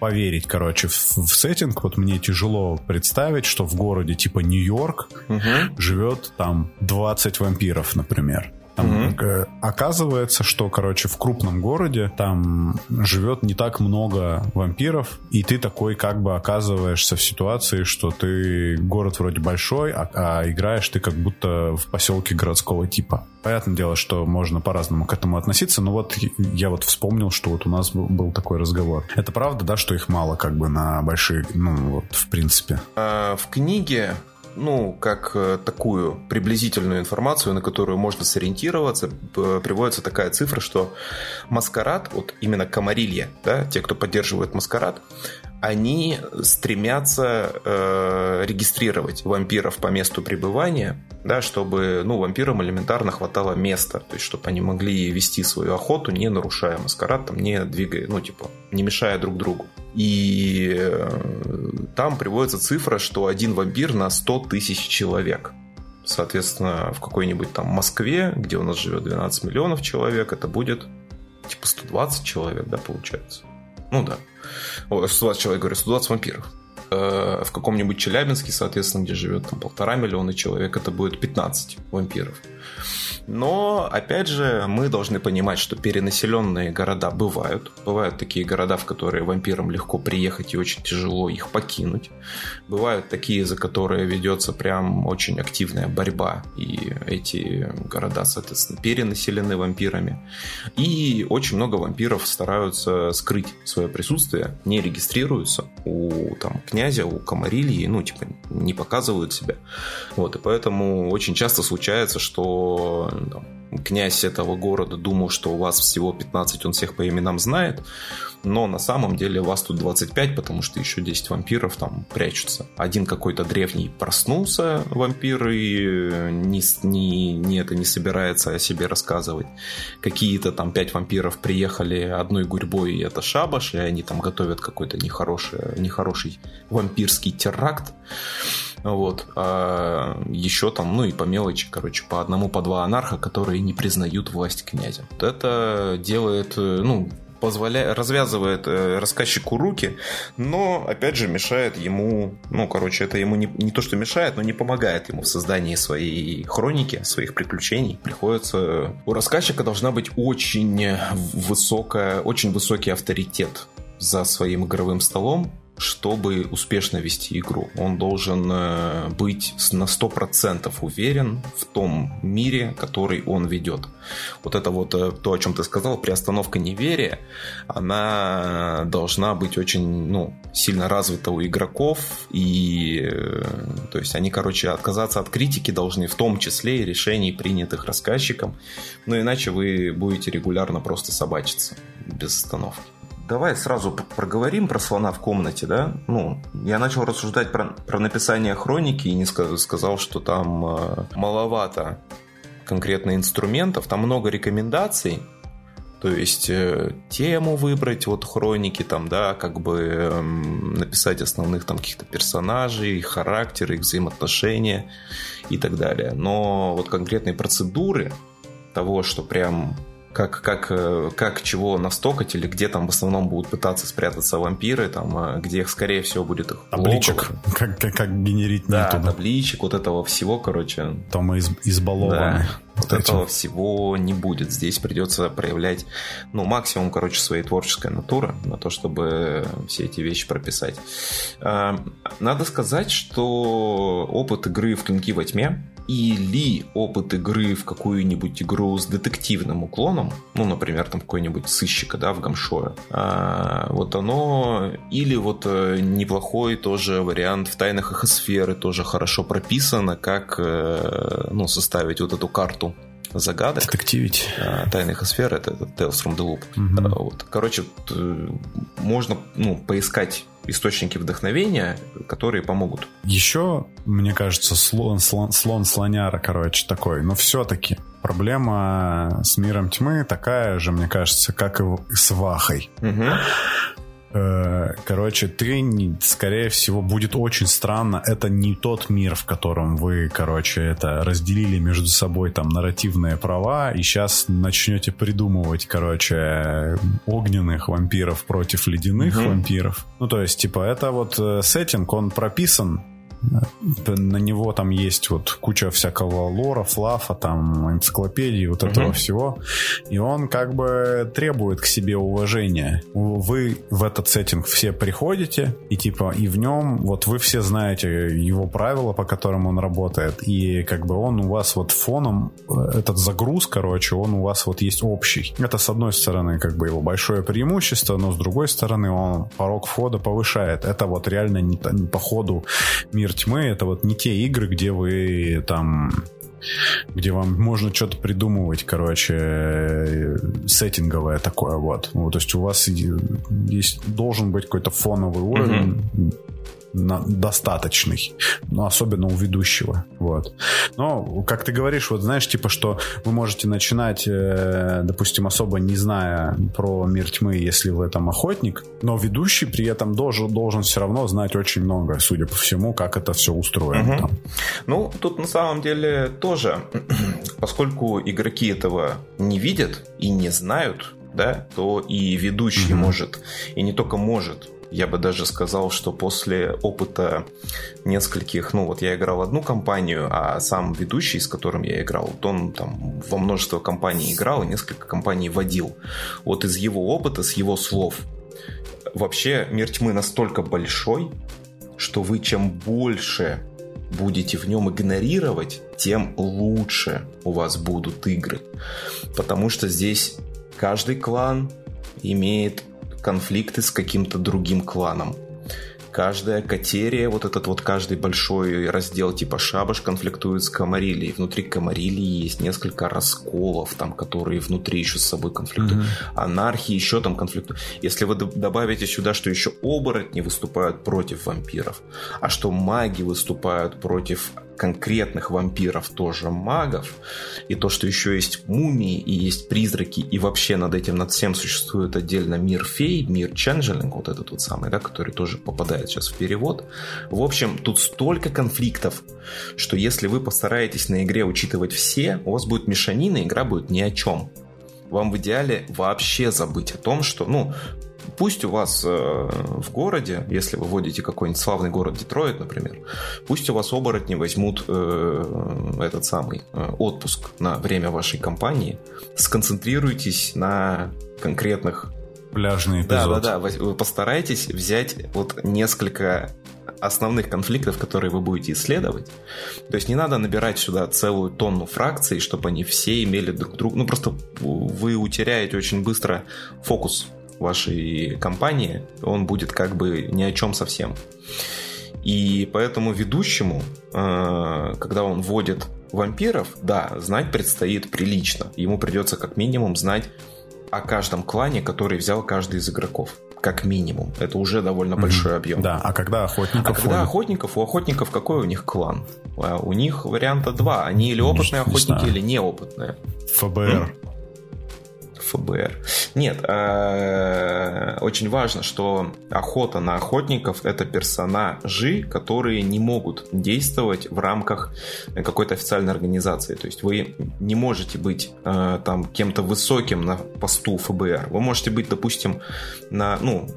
поверить, короче, в, в сеттинг. Вот мне тяжело представить, что в городе типа Нью-Йорк угу. живет там 20 вампиров, например. Там, mm Оказывается, что, короче, в крупном городе там живет не так много вампиров, и ты такой как бы оказываешься в ситуации, что ты город вроде большой, а, а играешь ты как будто в поселке городского типа. Понятное дело, что можно по-разному к этому относиться, но вот я вот вспомнил, что вот у нас был, был такой разговор. Это правда, да, что их мало как бы на большие, ну вот в принципе? А, в книге ну, как э, такую приблизительную информацию, на которую можно сориентироваться, приводится такая цифра, что маскарад, вот именно комарилья, да, те, кто поддерживает маскарад, они стремятся э, регистрировать вампиров по месту пребывания, да, чтобы ну, вампирам элементарно хватало места, то есть чтобы они могли вести свою охоту, не нарушая маскарад, там, не двигая, ну, типа, не мешая друг другу. И э, там приводится цифра, что один вампир на 100 тысяч человек. Соответственно, в какой-нибудь там Москве, где у нас живет 12 миллионов человек, это будет типа 120 человек, да, получается. Ну да. 120 человек, говорю, 120 вампиров. Э, в каком-нибудь Челябинске, соответственно, где живет там полтора миллиона человек, это будет 15 вампиров. Но, опять же, мы должны понимать, что перенаселенные города бывают. Бывают такие города, в которые вампирам легко приехать и очень тяжело их покинуть. Бывают такие, за которые ведется прям очень активная борьба. И эти города, соответственно, перенаселены вампирами. И очень много вампиров стараются скрыть свое присутствие, не регистрируются у там, князя, у комарильи, ну, типа, не показывают себя. Вот, и поэтому очень часто случается, что там, князь этого города думал, что у вас всего 15, он всех по именам знает, но на самом деле вас тут 25, потому что еще 10 вампиров там прячутся. Один какой-то древний проснулся, вампир, и не, не, не это не собирается о себе рассказывать. Какие-то там 5 вампиров приехали одной гурьбой, и это шабаш, и они там готовят какой-то нехороший, нехороший вампирский теракт. Вот. А еще там, ну и по мелочи, короче, по одному, по два анарха, которые не признают власть князя. Вот это делает, э, ну, позволяет, развязывает э, рассказчику руки, но, опять же, мешает ему, ну, короче, это ему не, не то, что мешает, но не помогает ему в создании своей хроники, своих приключений. Приходится... У рассказчика должна быть очень высокая, очень высокий авторитет за своим игровым столом, чтобы успешно вести игру. Он должен э, быть на 100% уверен в том мире, который он ведет. Вот это вот э, то, о чем ты сказал, приостановка неверия, она должна быть очень ну, сильно развита у игроков, и э, то есть они, короче, отказаться от критики должны, в том числе и решений, принятых рассказчиком, но иначе вы будете регулярно просто собачиться без остановки давай сразу проговорим про слона в комнате, да? Ну, я начал рассуждать про, про написание хроники и не сказал, сказал, что там э, маловато конкретно инструментов, там много рекомендаций, то есть э, тему выбрать, вот хроники там, да, как бы э, написать основных там каких-то персонажей, их характер, их взаимоотношения и так далее. Но вот конкретные процедуры того, что прям как, как, э, как чего настокать, или где там в основном будут пытаться спрятаться вампиры, там, э, где их, скорее всего, будет их Табличек, как, как, как генерить Да, туда. табличек, вот этого всего, короче. Там из, избалованы. Да. Вот этого всего не будет. Здесь придется проявлять, ну, максимум, короче, своей творческой натуры на то, чтобы все эти вещи прописать. Э, надо сказать, что опыт игры в клинки во тьме или опыт игры в какую-нибудь игру с детективным уклоном, ну, например, там какой-нибудь сыщика, да, в Гамшое, а, вот оно, или вот э, неплохой тоже вариант в тайнах эхосферы тоже хорошо прописано, как, э, ну, составить вот эту карту загадок. Детективить. А, Тайных сфер это, это Tales from the Loop. Угу. Вот. Короче, можно ну, поискать источники вдохновения, которые помогут. Еще, мне кажется, слон, слон, слон слоняра, короче, такой. Но все-таки проблема с миром тьмы такая же, мне кажется, как и с Вахой. Угу. Э, короче, ты, скорее всего, будет очень странно. Это не тот мир, в котором вы, короче, это разделили между собой там нарративные права, и сейчас начнете придумывать, короче, огненных вампиров против ледяных угу. вампиров. Ну, то есть, типа, это вот э, сеттинг, он прописан на него там есть вот куча всякого лора, флафа, там энциклопедии, вот этого угу. всего. И он как бы требует к себе уважения. Вы в этот сеттинг все приходите, и типа, и в нем вот вы все знаете его правила, по которым он работает, и как бы он у вас вот фоном, э, этот загруз, короче, он у вас вот есть общий. Это с одной стороны как бы его большое преимущество, но с другой стороны он порог входа повышает. Это вот реально не, не по ходу мир мир тьмы это вот не те игры, где вы там где вам можно что-то придумывать, короче, сеттинговое такое вот. вот. То есть у вас есть, должен быть какой-то фоновый уровень, mm-hmm достаточный, но особенно у ведущего, вот. Но, как ты говоришь, вот знаешь, типа, что вы можете начинать, э, допустим, особо не зная про мир тьмы, если вы там охотник, но ведущий при этом должен, должен все равно знать очень много, судя по всему, как это все устроено. Угу. Там. Ну, тут на самом деле тоже, поскольку игроки этого не видят и не знают, да, то и ведущий угу. может, и не только может, я бы даже сказал, что после опыта нескольких, ну вот я играл одну компанию, а сам ведущий, с которым я играл, вот он там во множество компаний играл и несколько компаний водил. Вот из его опыта, с его слов, вообще мир тьмы настолько большой, что вы чем больше будете в нем игнорировать, тем лучше у вас будут игры. Потому что здесь каждый клан имеет конфликты с каким-то другим кланом. Каждая катерия, вот этот вот каждый большой раздел типа шабаш конфликтует с Камарилией. Внутри Камарилии есть несколько расколов, там, которые внутри еще с собой конфликтуют. Mm-hmm. Анархии еще там конфликтуют. Если вы добавите сюда, что еще оборотни выступают против вампиров, а что маги выступают против конкретных вампиров, тоже магов, и то, что еще есть мумии и есть призраки, и вообще над этим, над всем существует отдельно мир фей, мир ченджелинг, вот этот вот самый, да, который тоже попадает сейчас в перевод. В общем, тут столько конфликтов, что если вы постараетесь на игре учитывать все, у вас будет мешанина, игра будет ни о чем вам в идеале вообще забыть о том, что, ну, Пусть у вас э, в городе, если вы вводите какой-нибудь славный город Детройт, например, пусть у вас оборотни возьмут э, этот самый э, отпуск на время вашей кампании, сконцентрируйтесь на конкретных пляжный эпизод. Да, да, да. Вы постарайтесь взять вот несколько основных конфликтов, которые вы будете исследовать. То есть не надо набирать сюда целую тонну фракций, чтобы они все имели друг друга. Ну просто вы утеряете очень быстро фокус вашей компании, он будет как бы ни о чем совсем. И поэтому ведущему, э, когда он вводит вампиров, да, знать предстоит прилично. Ему придется как минимум знать о каждом клане, который взял каждый из игроков. Как минимум. Это уже довольно большой объем. Да, а когда охотников? А когда охотников, у охотников какой у них клан? А у них варианта два. Они или опытные не, охотники, не или неопытные. ФБР. ФБР. Нет, э, очень важно, что охота на охотников это персонажи, которые не могут действовать в рамках какой-то официальной организации. То есть вы не можете быть э, там кем-то высоким на посту ФБР. Вы можете быть, допустим, на, ну,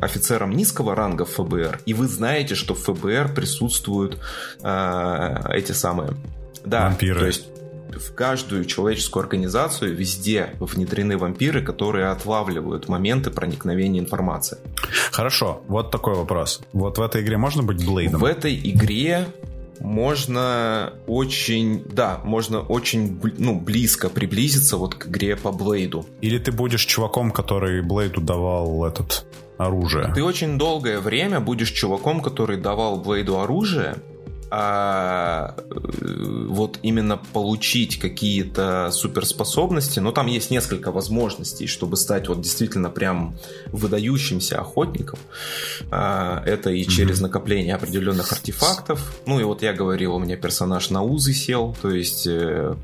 офицером низкого ранга ФБР, и вы знаете, что в ФБР присутствуют э, эти самые да, Вампиры. то есть в каждую человеческую организацию везде внедрены вампиры, которые отлавливают моменты проникновения информации. Хорошо, вот такой вопрос. Вот в этой игре можно быть Блейдом? В этой игре можно очень, да, можно очень ну, близко приблизиться вот к игре по Блейду. Или ты будешь чуваком, который Блейду давал этот оружие. Ты очень долгое время будешь чуваком, который давал Блейду оружие, а э, вот именно получить какие-то суперспособности, но там есть несколько возможностей, чтобы стать вот действительно прям выдающимся охотником. А, это и через mm-hmm. накопление определенных артефактов. Ну и вот я говорил, у меня персонаж на узы сел, то есть э,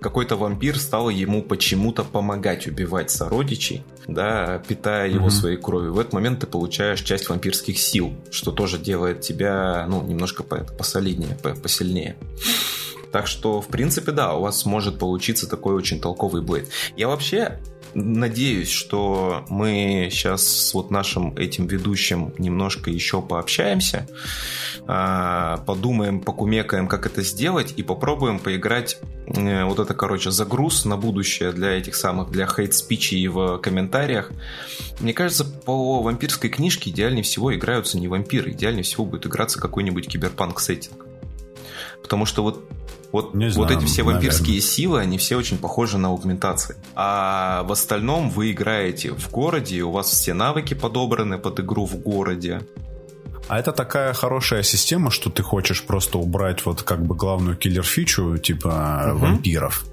какой-то вампир стал ему почему-то помогать убивать сородичей, да, питая его своей кровью. В этот момент ты получаешь часть вампирских сил, что тоже делает тебя, ну, немножко посолиднее, посильнее. Так что, в принципе, да, у вас может получиться такой очень толковый блейд. Я вообще надеюсь, что мы сейчас с вот нашим этим ведущим немножко еще пообщаемся, а, подумаем, покумекаем, как это сделать, и попробуем поиграть э, вот это, короче, загруз на будущее для этих самых, для хейт-спичей в комментариях. Мне кажется, по вампирской книжке идеальнее всего играются не вампиры, идеальнее всего будет играться какой-нибудь киберпанк-сеттинг. Потому что вот вот, не знаю, вот эти все вампирские наверное. силы, они все очень похожи на аугментации. А в остальном вы играете в городе, у вас все навыки подобраны под игру в городе. А это такая хорошая система, что ты хочешь просто убрать вот как бы главную киллер-фичу, типа угу. вампиров.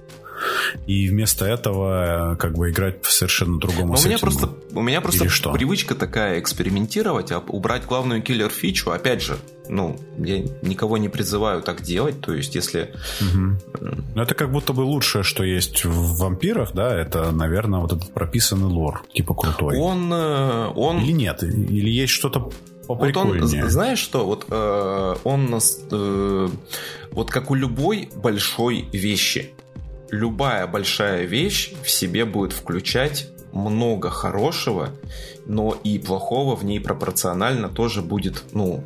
И вместо этого как бы играть в совершенно другом у меня просто У меня просто что? привычка такая экспериментировать, а убрать главную киллер-фичу, опять же, ну, я никого не призываю так делать, то есть если... Угу. Это как будто бы лучшее, что есть в вампирах, да, это, наверное, вот этот прописанный лор, типа крутой. Он... Э, он... Или нет, или есть что-то вот он, знаешь что, вот э, он э, вот как у любой большой вещи, любая большая вещь в себе будет включать много хорошего, но и плохого в ней пропорционально тоже будет, ну,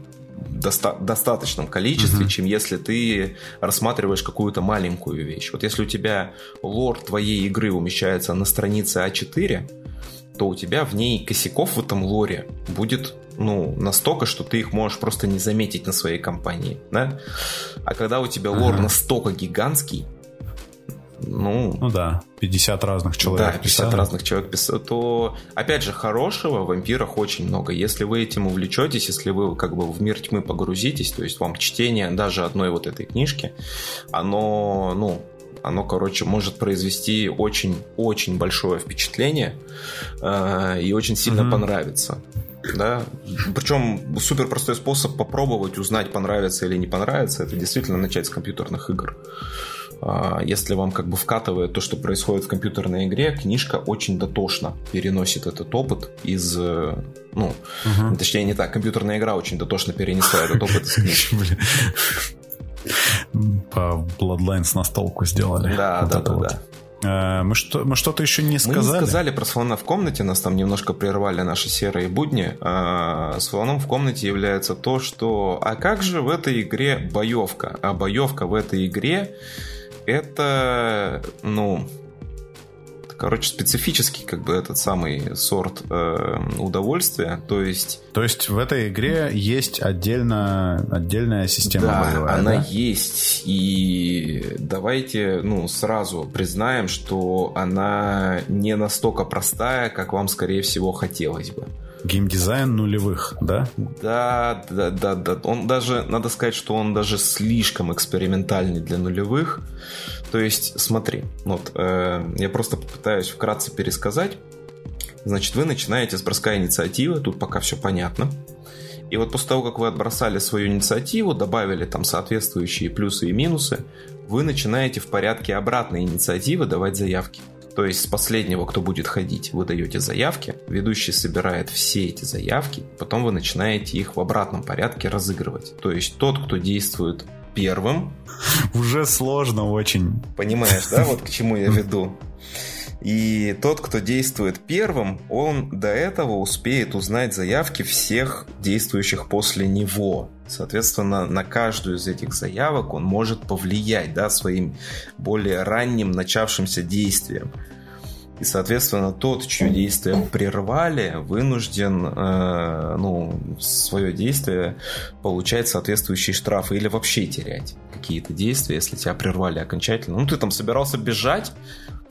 доста- достаточном количестве, mm-hmm. чем если ты рассматриваешь какую-то маленькую вещь. Вот если у тебя лор твоей игры умещается на странице А4, то у тебя в ней косяков в этом лоре будет ну, настолько, что ты их можешь просто не заметить на своей компании, да? А когда у тебя лор ага. настолько гигантский, ну, ну да, 50 разных человек. Да, 50 писали. разных человек писали, то, опять же, хорошего в вампирах очень много. Если вы этим увлечетесь, если вы как бы в мир тьмы погрузитесь, то есть вам чтение даже одной вот этой книжки, оно, ну, оно, короче, может произвести очень-очень большое впечатление э, и очень сильно mm-hmm. понравится. Да? Причем супер простой способ попробовать узнать, понравится или не понравится, это действительно начать с компьютерных игр. А, если вам как бы вкатывает то, что происходит в компьютерной игре, книжка очень дотошно переносит этот опыт из... Э, ну, угу. точнее не так, компьютерная игра очень дотошно перенесла этот опыт из книжки. По Bloodlines настолку сделали. Да, вот да, да, вот. да. Э, мы, что, мы что-то еще не сказали. Мы не сказали про слона в комнате, нас там немножко прервали наши серые будни. А, слоном в комнате является то, что а как же в этой игре боевка? А боевка в этой игре это, ну, короче, специфический как бы этот самый сорт э, удовольствия, то есть... То есть в этой игре есть отдельно, отдельная система да, боевая, она да? есть, и давайте, ну, сразу признаем, что она не настолько простая, как вам, скорее всего, хотелось бы. Геймдизайн нулевых, да? Да, да, да, да. Он даже, надо сказать, что он даже слишком экспериментальный для нулевых. То есть, смотри, вот э, я просто попытаюсь вкратце пересказать. Значит, вы начинаете с броска инициативы, тут пока все понятно. И вот после того, как вы отбросали свою инициативу, добавили там соответствующие плюсы и минусы, вы начинаете в порядке обратной инициативы давать заявки. То есть с последнего, кто будет ходить, вы даете заявки, ведущий собирает все эти заявки, потом вы начинаете их в обратном порядке разыгрывать. То есть тот, кто действует первым... Уже сложно очень. Понимаешь, да, вот к чему я веду? И тот, кто действует первым, он до этого успеет узнать заявки всех действующих после него. Соответственно, на каждую из этих заявок он может повлиять да, своим более ранним начавшимся действием. И, соответственно, тот, чье действие прервали, вынужден э, ну, свое действие получать соответствующие штрафы или вообще терять какие-то действия, если тебя прервали окончательно. Ну, ты там собирался бежать,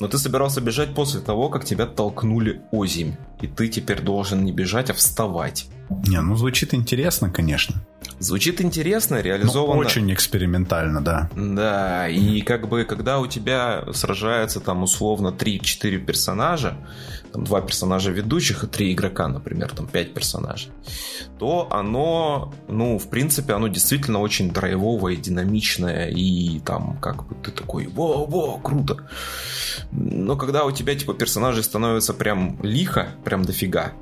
но ты собирался бежать после того, как тебя толкнули озимь. И ты теперь должен не бежать, а вставать. Не, ну звучит интересно, конечно. Звучит интересно, реализовано... Ну, очень экспериментально, да. Да, и как бы, когда у тебя сражается там условно 3-4 персонажа, там два персонажа ведущих и три игрока, например, там 5 персонажей, то оно, ну, в принципе, оно действительно очень драйвовое, динамичное, и там как бы ты такой, во-во, круто. Но когда у тебя, типа, персонажей становится прям лихо, прям дофига,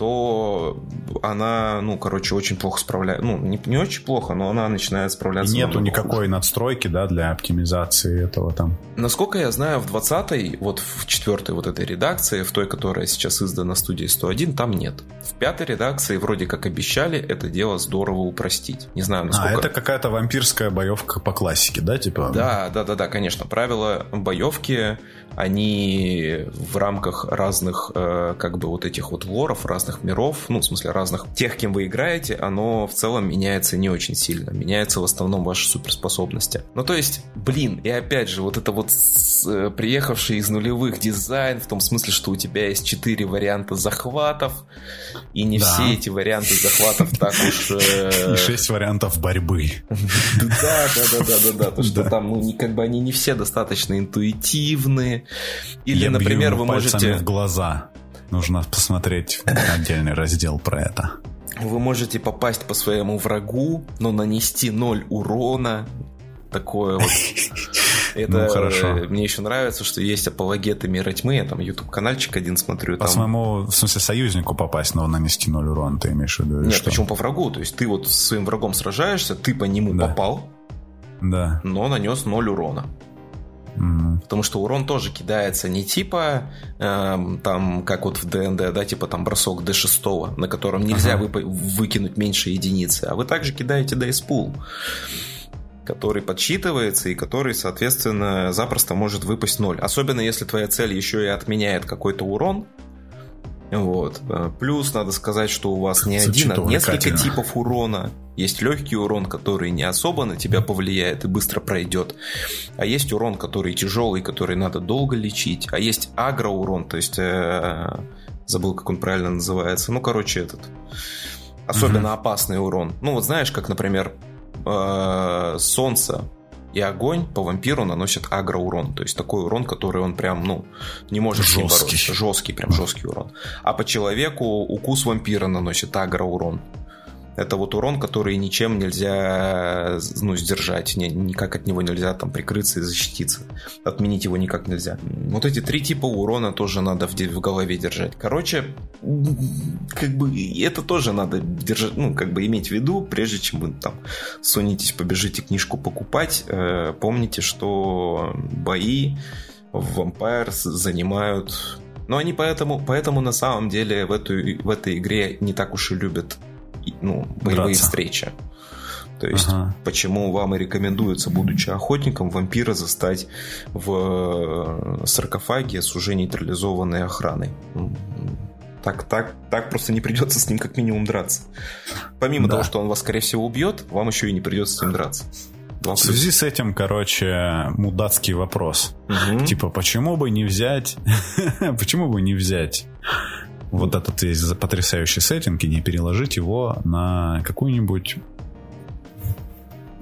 то она, ну, короче, очень плохо справляется. Ну, не, не очень плохо, но она начинает справляться. И нету никакой хуже. надстройки, да, для оптимизации этого там. Насколько я знаю, в 20-й, вот в четвертой вот этой редакции, в той, которая сейчас издана студией 101, там нет. В пятой редакции вроде как обещали это дело здорово упростить. Не знаю, насколько... А, это какая-то вампирская боевка по классике, да, типа? Да, да, да, да, конечно. Правила боевки они в рамках разных, э, как бы вот этих вот лоров, разных миров, ну, в смысле разных тех, кем вы играете, оно в целом меняется не очень сильно. Меняются в основном ваши суперспособности. Ну, то есть, блин, и опять же, вот это вот с, э, приехавший из нулевых дизайн, в том смысле, что у тебя есть четыре варианта захватов, и не да. все эти варианты захватов так уж... Э... И шесть вариантов борьбы. Да, да, да, да, да, да, то, что там, ну, как бы они не все достаточно интуитивные, или, Я например, вы можете... в глаза. Нужно посмотреть отдельный раздел про это. Вы можете попасть по своему врагу, но нанести ноль урона. Такое вот. Это ну, хорошо. мне еще нравится, что есть апологеты мира тьмы. Я там YouTube каналчик один смотрю. По там... своему, в смысле, союзнику попасть, но нанести ноль урона, ты имеешь в виду? Нет, что? почему по врагу? То есть ты вот с своим врагом сражаешься, ты по нему да. попал, да. но нанес ноль урона. Mm-hmm. Потому что урон тоже кидается не типа э, там, как вот в ДНД, да, типа там бросок D6, на котором нельзя uh-huh. вы, выкинуть меньше единицы, а вы также кидаете Dice Pool который подсчитывается и который, соответственно, запросто может выпасть 0. Особенно если твоя цель еще и отменяет какой-то урон, вот. Э, плюс надо сказать, что у вас не один, а несколько типов урона. Есть легкий урон, который не особо на тебя повлияет и быстро пройдет. А есть урон, который тяжелый, который надо долго лечить. А есть агроурон, то есть э, забыл, как он правильно называется. Ну, короче, этот особенно угу. опасный урон. Ну, вот знаешь, как, например, э, солнце и огонь по вампиру наносит агроурон. То есть такой урон, который он прям, ну, не может жесткий. с ним бороться. Жесткий, прям жесткий урон. А по человеку укус вампира наносит агроурон. Это вот урон, который ничем нельзя ну, сдержать, ни, никак от него нельзя там прикрыться и защититься. Отменить его никак нельзя. Вот эти три типа урона тоже надо в, в голове держать. Короче, как бы это тоже надо держать, ну, как бы иметь в виду, прежде чем вы там сунетесь, побежите книжку покупать. Э, помните, что бои в Vampire занимают но они поэтому, поэтому на самом деле в, эту, в этой игре не так уж и любят ну, боевые Драться. встречи. То есть, ага. почему вам и рекомендуется, будучи охотником, вампира застать в э, саркофаге с уже нейтрализованной охраной. Так, так, так просто не придется с ним как минимум драться. Помимо да. того, что он вас, скорее всего, убьет, вам еще и не придется с ним драться. В связи с этим, короче, мудацкий вопрос. Угу. Типа, почему бы не взять... почему бы не взять вот этот весь потрясающий сеттинг и не переложить его на какую-нибудь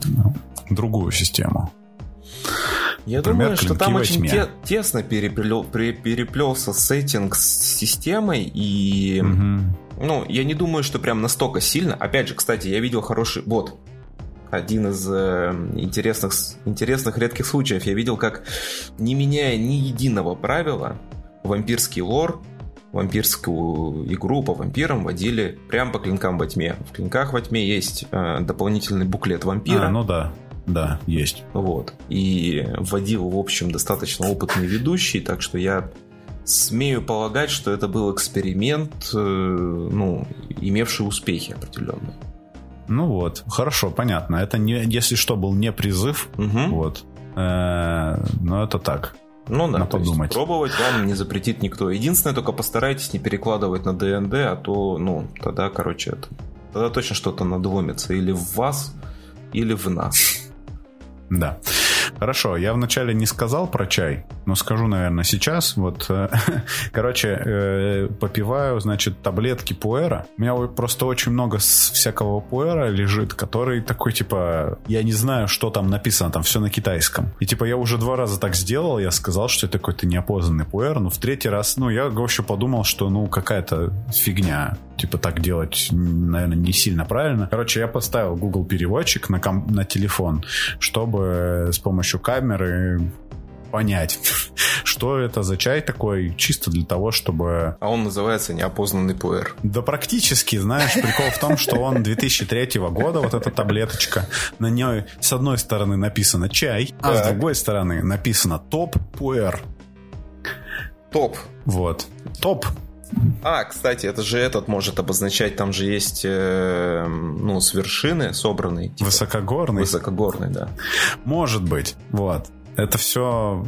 ну, другую систему. Я Например, думаю, что там очень те, тесно переплел, переплелся сеттинг с системой, и угу. ну, я не думаю, что прям настолько сильно. Опять же, кстати, я видел хороший. Вот. Один из э, интересных, интересных редких случаев. Я видел, как, не меняя ни единого правила, вампирский лор вампирскую игру по вампирам водили прямо по клинкам во тьме. В клинках во тьме есть э, дополнительный буклет вампира. А, ну да. Да, есть. Вот. И вводил, в общем, достаточно опытный ведущий, так что я смею полагать, что это был эксперимент, э, ну, имевший успехи определенные. Ну вот, хорошо, понятно. Это, не, если что, был не призыв, угу. вот. Э, но это так, Ну да, на подумать. пробовать вам не запретит никто. Единственное, только постарайтесь не перекладывать на ДНД, а то, ну, тогда, короче, это, тогда точно что-то надломится. Или в вас, или в нас. Да. Хорошо, я вначале не сказал про чай, но скажу, наверное, сейчас. Вот, э, короче, э, попиваю, значит, таблетки пуэра. У меня просто очень много всякого пуэра лежит, который такой, типа, я не знаю, что там написано, там все на китайском. И, типа, я уже два раза так сделал, я сказал, что это какой-то неопознанный пуэр, но в третий раз, ну, я вообще подумал, что, ну, какая-то фигня. Типа, так делать, наверное, не сильно правильно. Короче, я поставил Google переводчик на, ком- на телефон, чтобы с помощью помощью камеры понять, что это за чай такой, чисто для того, чтобы... А он называется неопознанный пуэр. Да практически, знаешь, прикол в том, что он 2003 года, вот эта таблеточка, на ней с одной стороны написано чай, а с другой стороны написано топ пуэр. Топ. Вот. Топ а, кстати, это же этот может обозначать, там же есть, э, ну, с вершины собранный. Типа, высокогорный? Высокогорный, да. Может быть, вот. Это все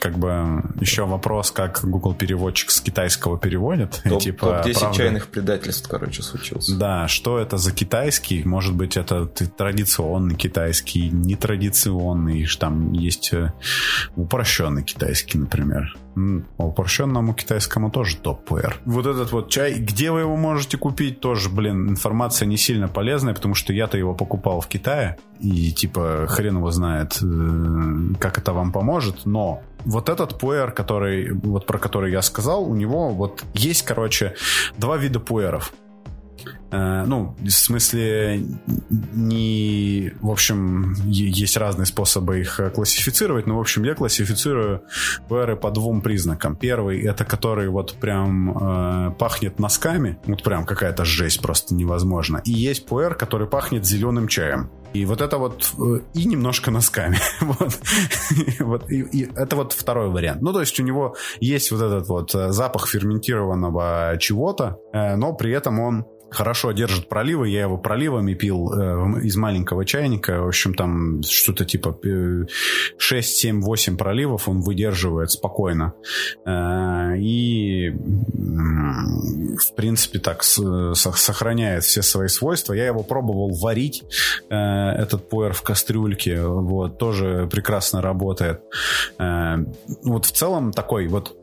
как бы еще вопрос, как Google переводчик с китайского переводит. Топ, типа, топ-10 правда... чайных предательств, короче, случился. Да, что это за китайский? Может быть, это традиционный китайский, нетрадиционный, там есть э, упрощенный китайский, например. По упрощенному китайскому тоже топ-пуэр. Вот этот вот чай, где вы его можете купить, тоже, блин, информация не сильно полезная, потому что я-то его покупал в Китае, и типа хрен его знает, э, как это вам поможет, но вот этот пуэр, который, вот про который я сказал, у него вот есть, короче, два вида пуэров. Э, ну, в смысле, не... В общем, есть разные способы их э, классифицировать, но, в общем, я классифицирую PR по двум признакам. Первый — это который вот прям э, пахнет носками, вот прям какая-то жесть просто невозможно. И есть PR, который пахнет зеленым чаем. И вот это вот э, и немножко носками. вот. вот и, и это вот второй вариант. Ну, то есть у него есть вот этот вот запах ферментированного чего-то, но при этом он хорошо держит проливы. Я его проливами пил э, из маленького чайника. В общем, там что-то типа 6, 7, 8 проливов он выдерживает спокойно. Э, и, в принципе, так с, сохраняет все свои свойства. Я его пробовал варить, э, этот пуэр в кастрюльке. Вот, тоже прекрасно работает. Э, вот в целом такой вот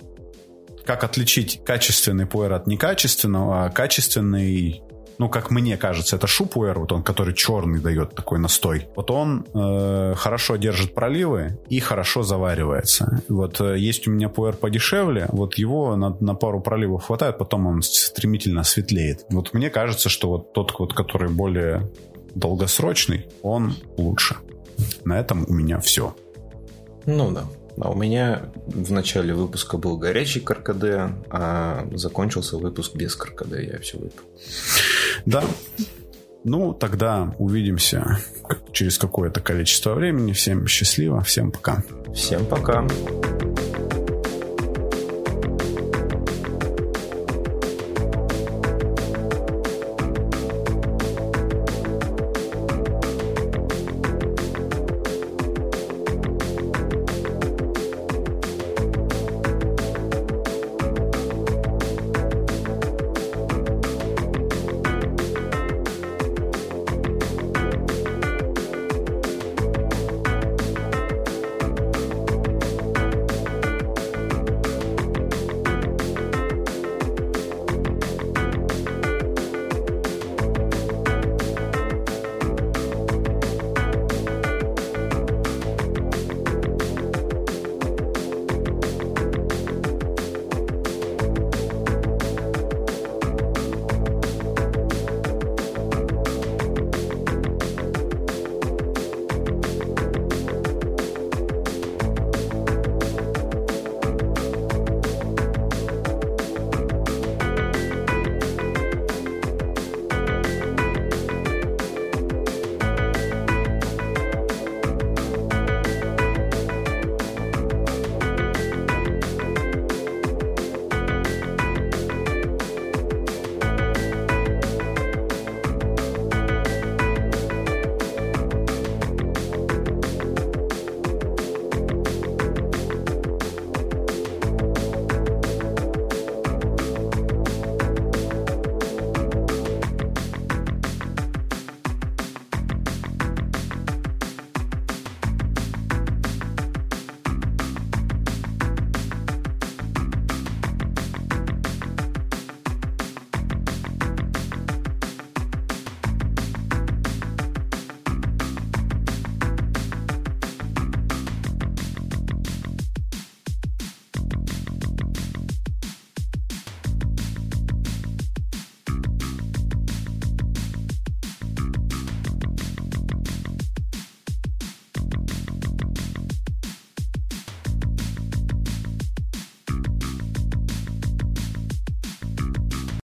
как отличить качественный пуэр от некачественного, а качественный ну, как мне кажется, это шупуэр, вот он, который черный дает такой настой. Вот он э, хорошо держит проливы и хорошо заваривается. Вот э, есть у меня пуэр подешевле, вот его на, на пару проливов хватает, потом он стремительно светлеет. Вот мне кажется, что вот тот, вот, который более долгосрочный, он лучше. На этом у меня все. Ну да. А у меня в начале выпуска был горячий каркаде, а закончился выпуск без каркаде, я все выпил. Да. Ну, тогда увидимся через какое-то количество времени. Всем счастливо, всем пока. Всем пока.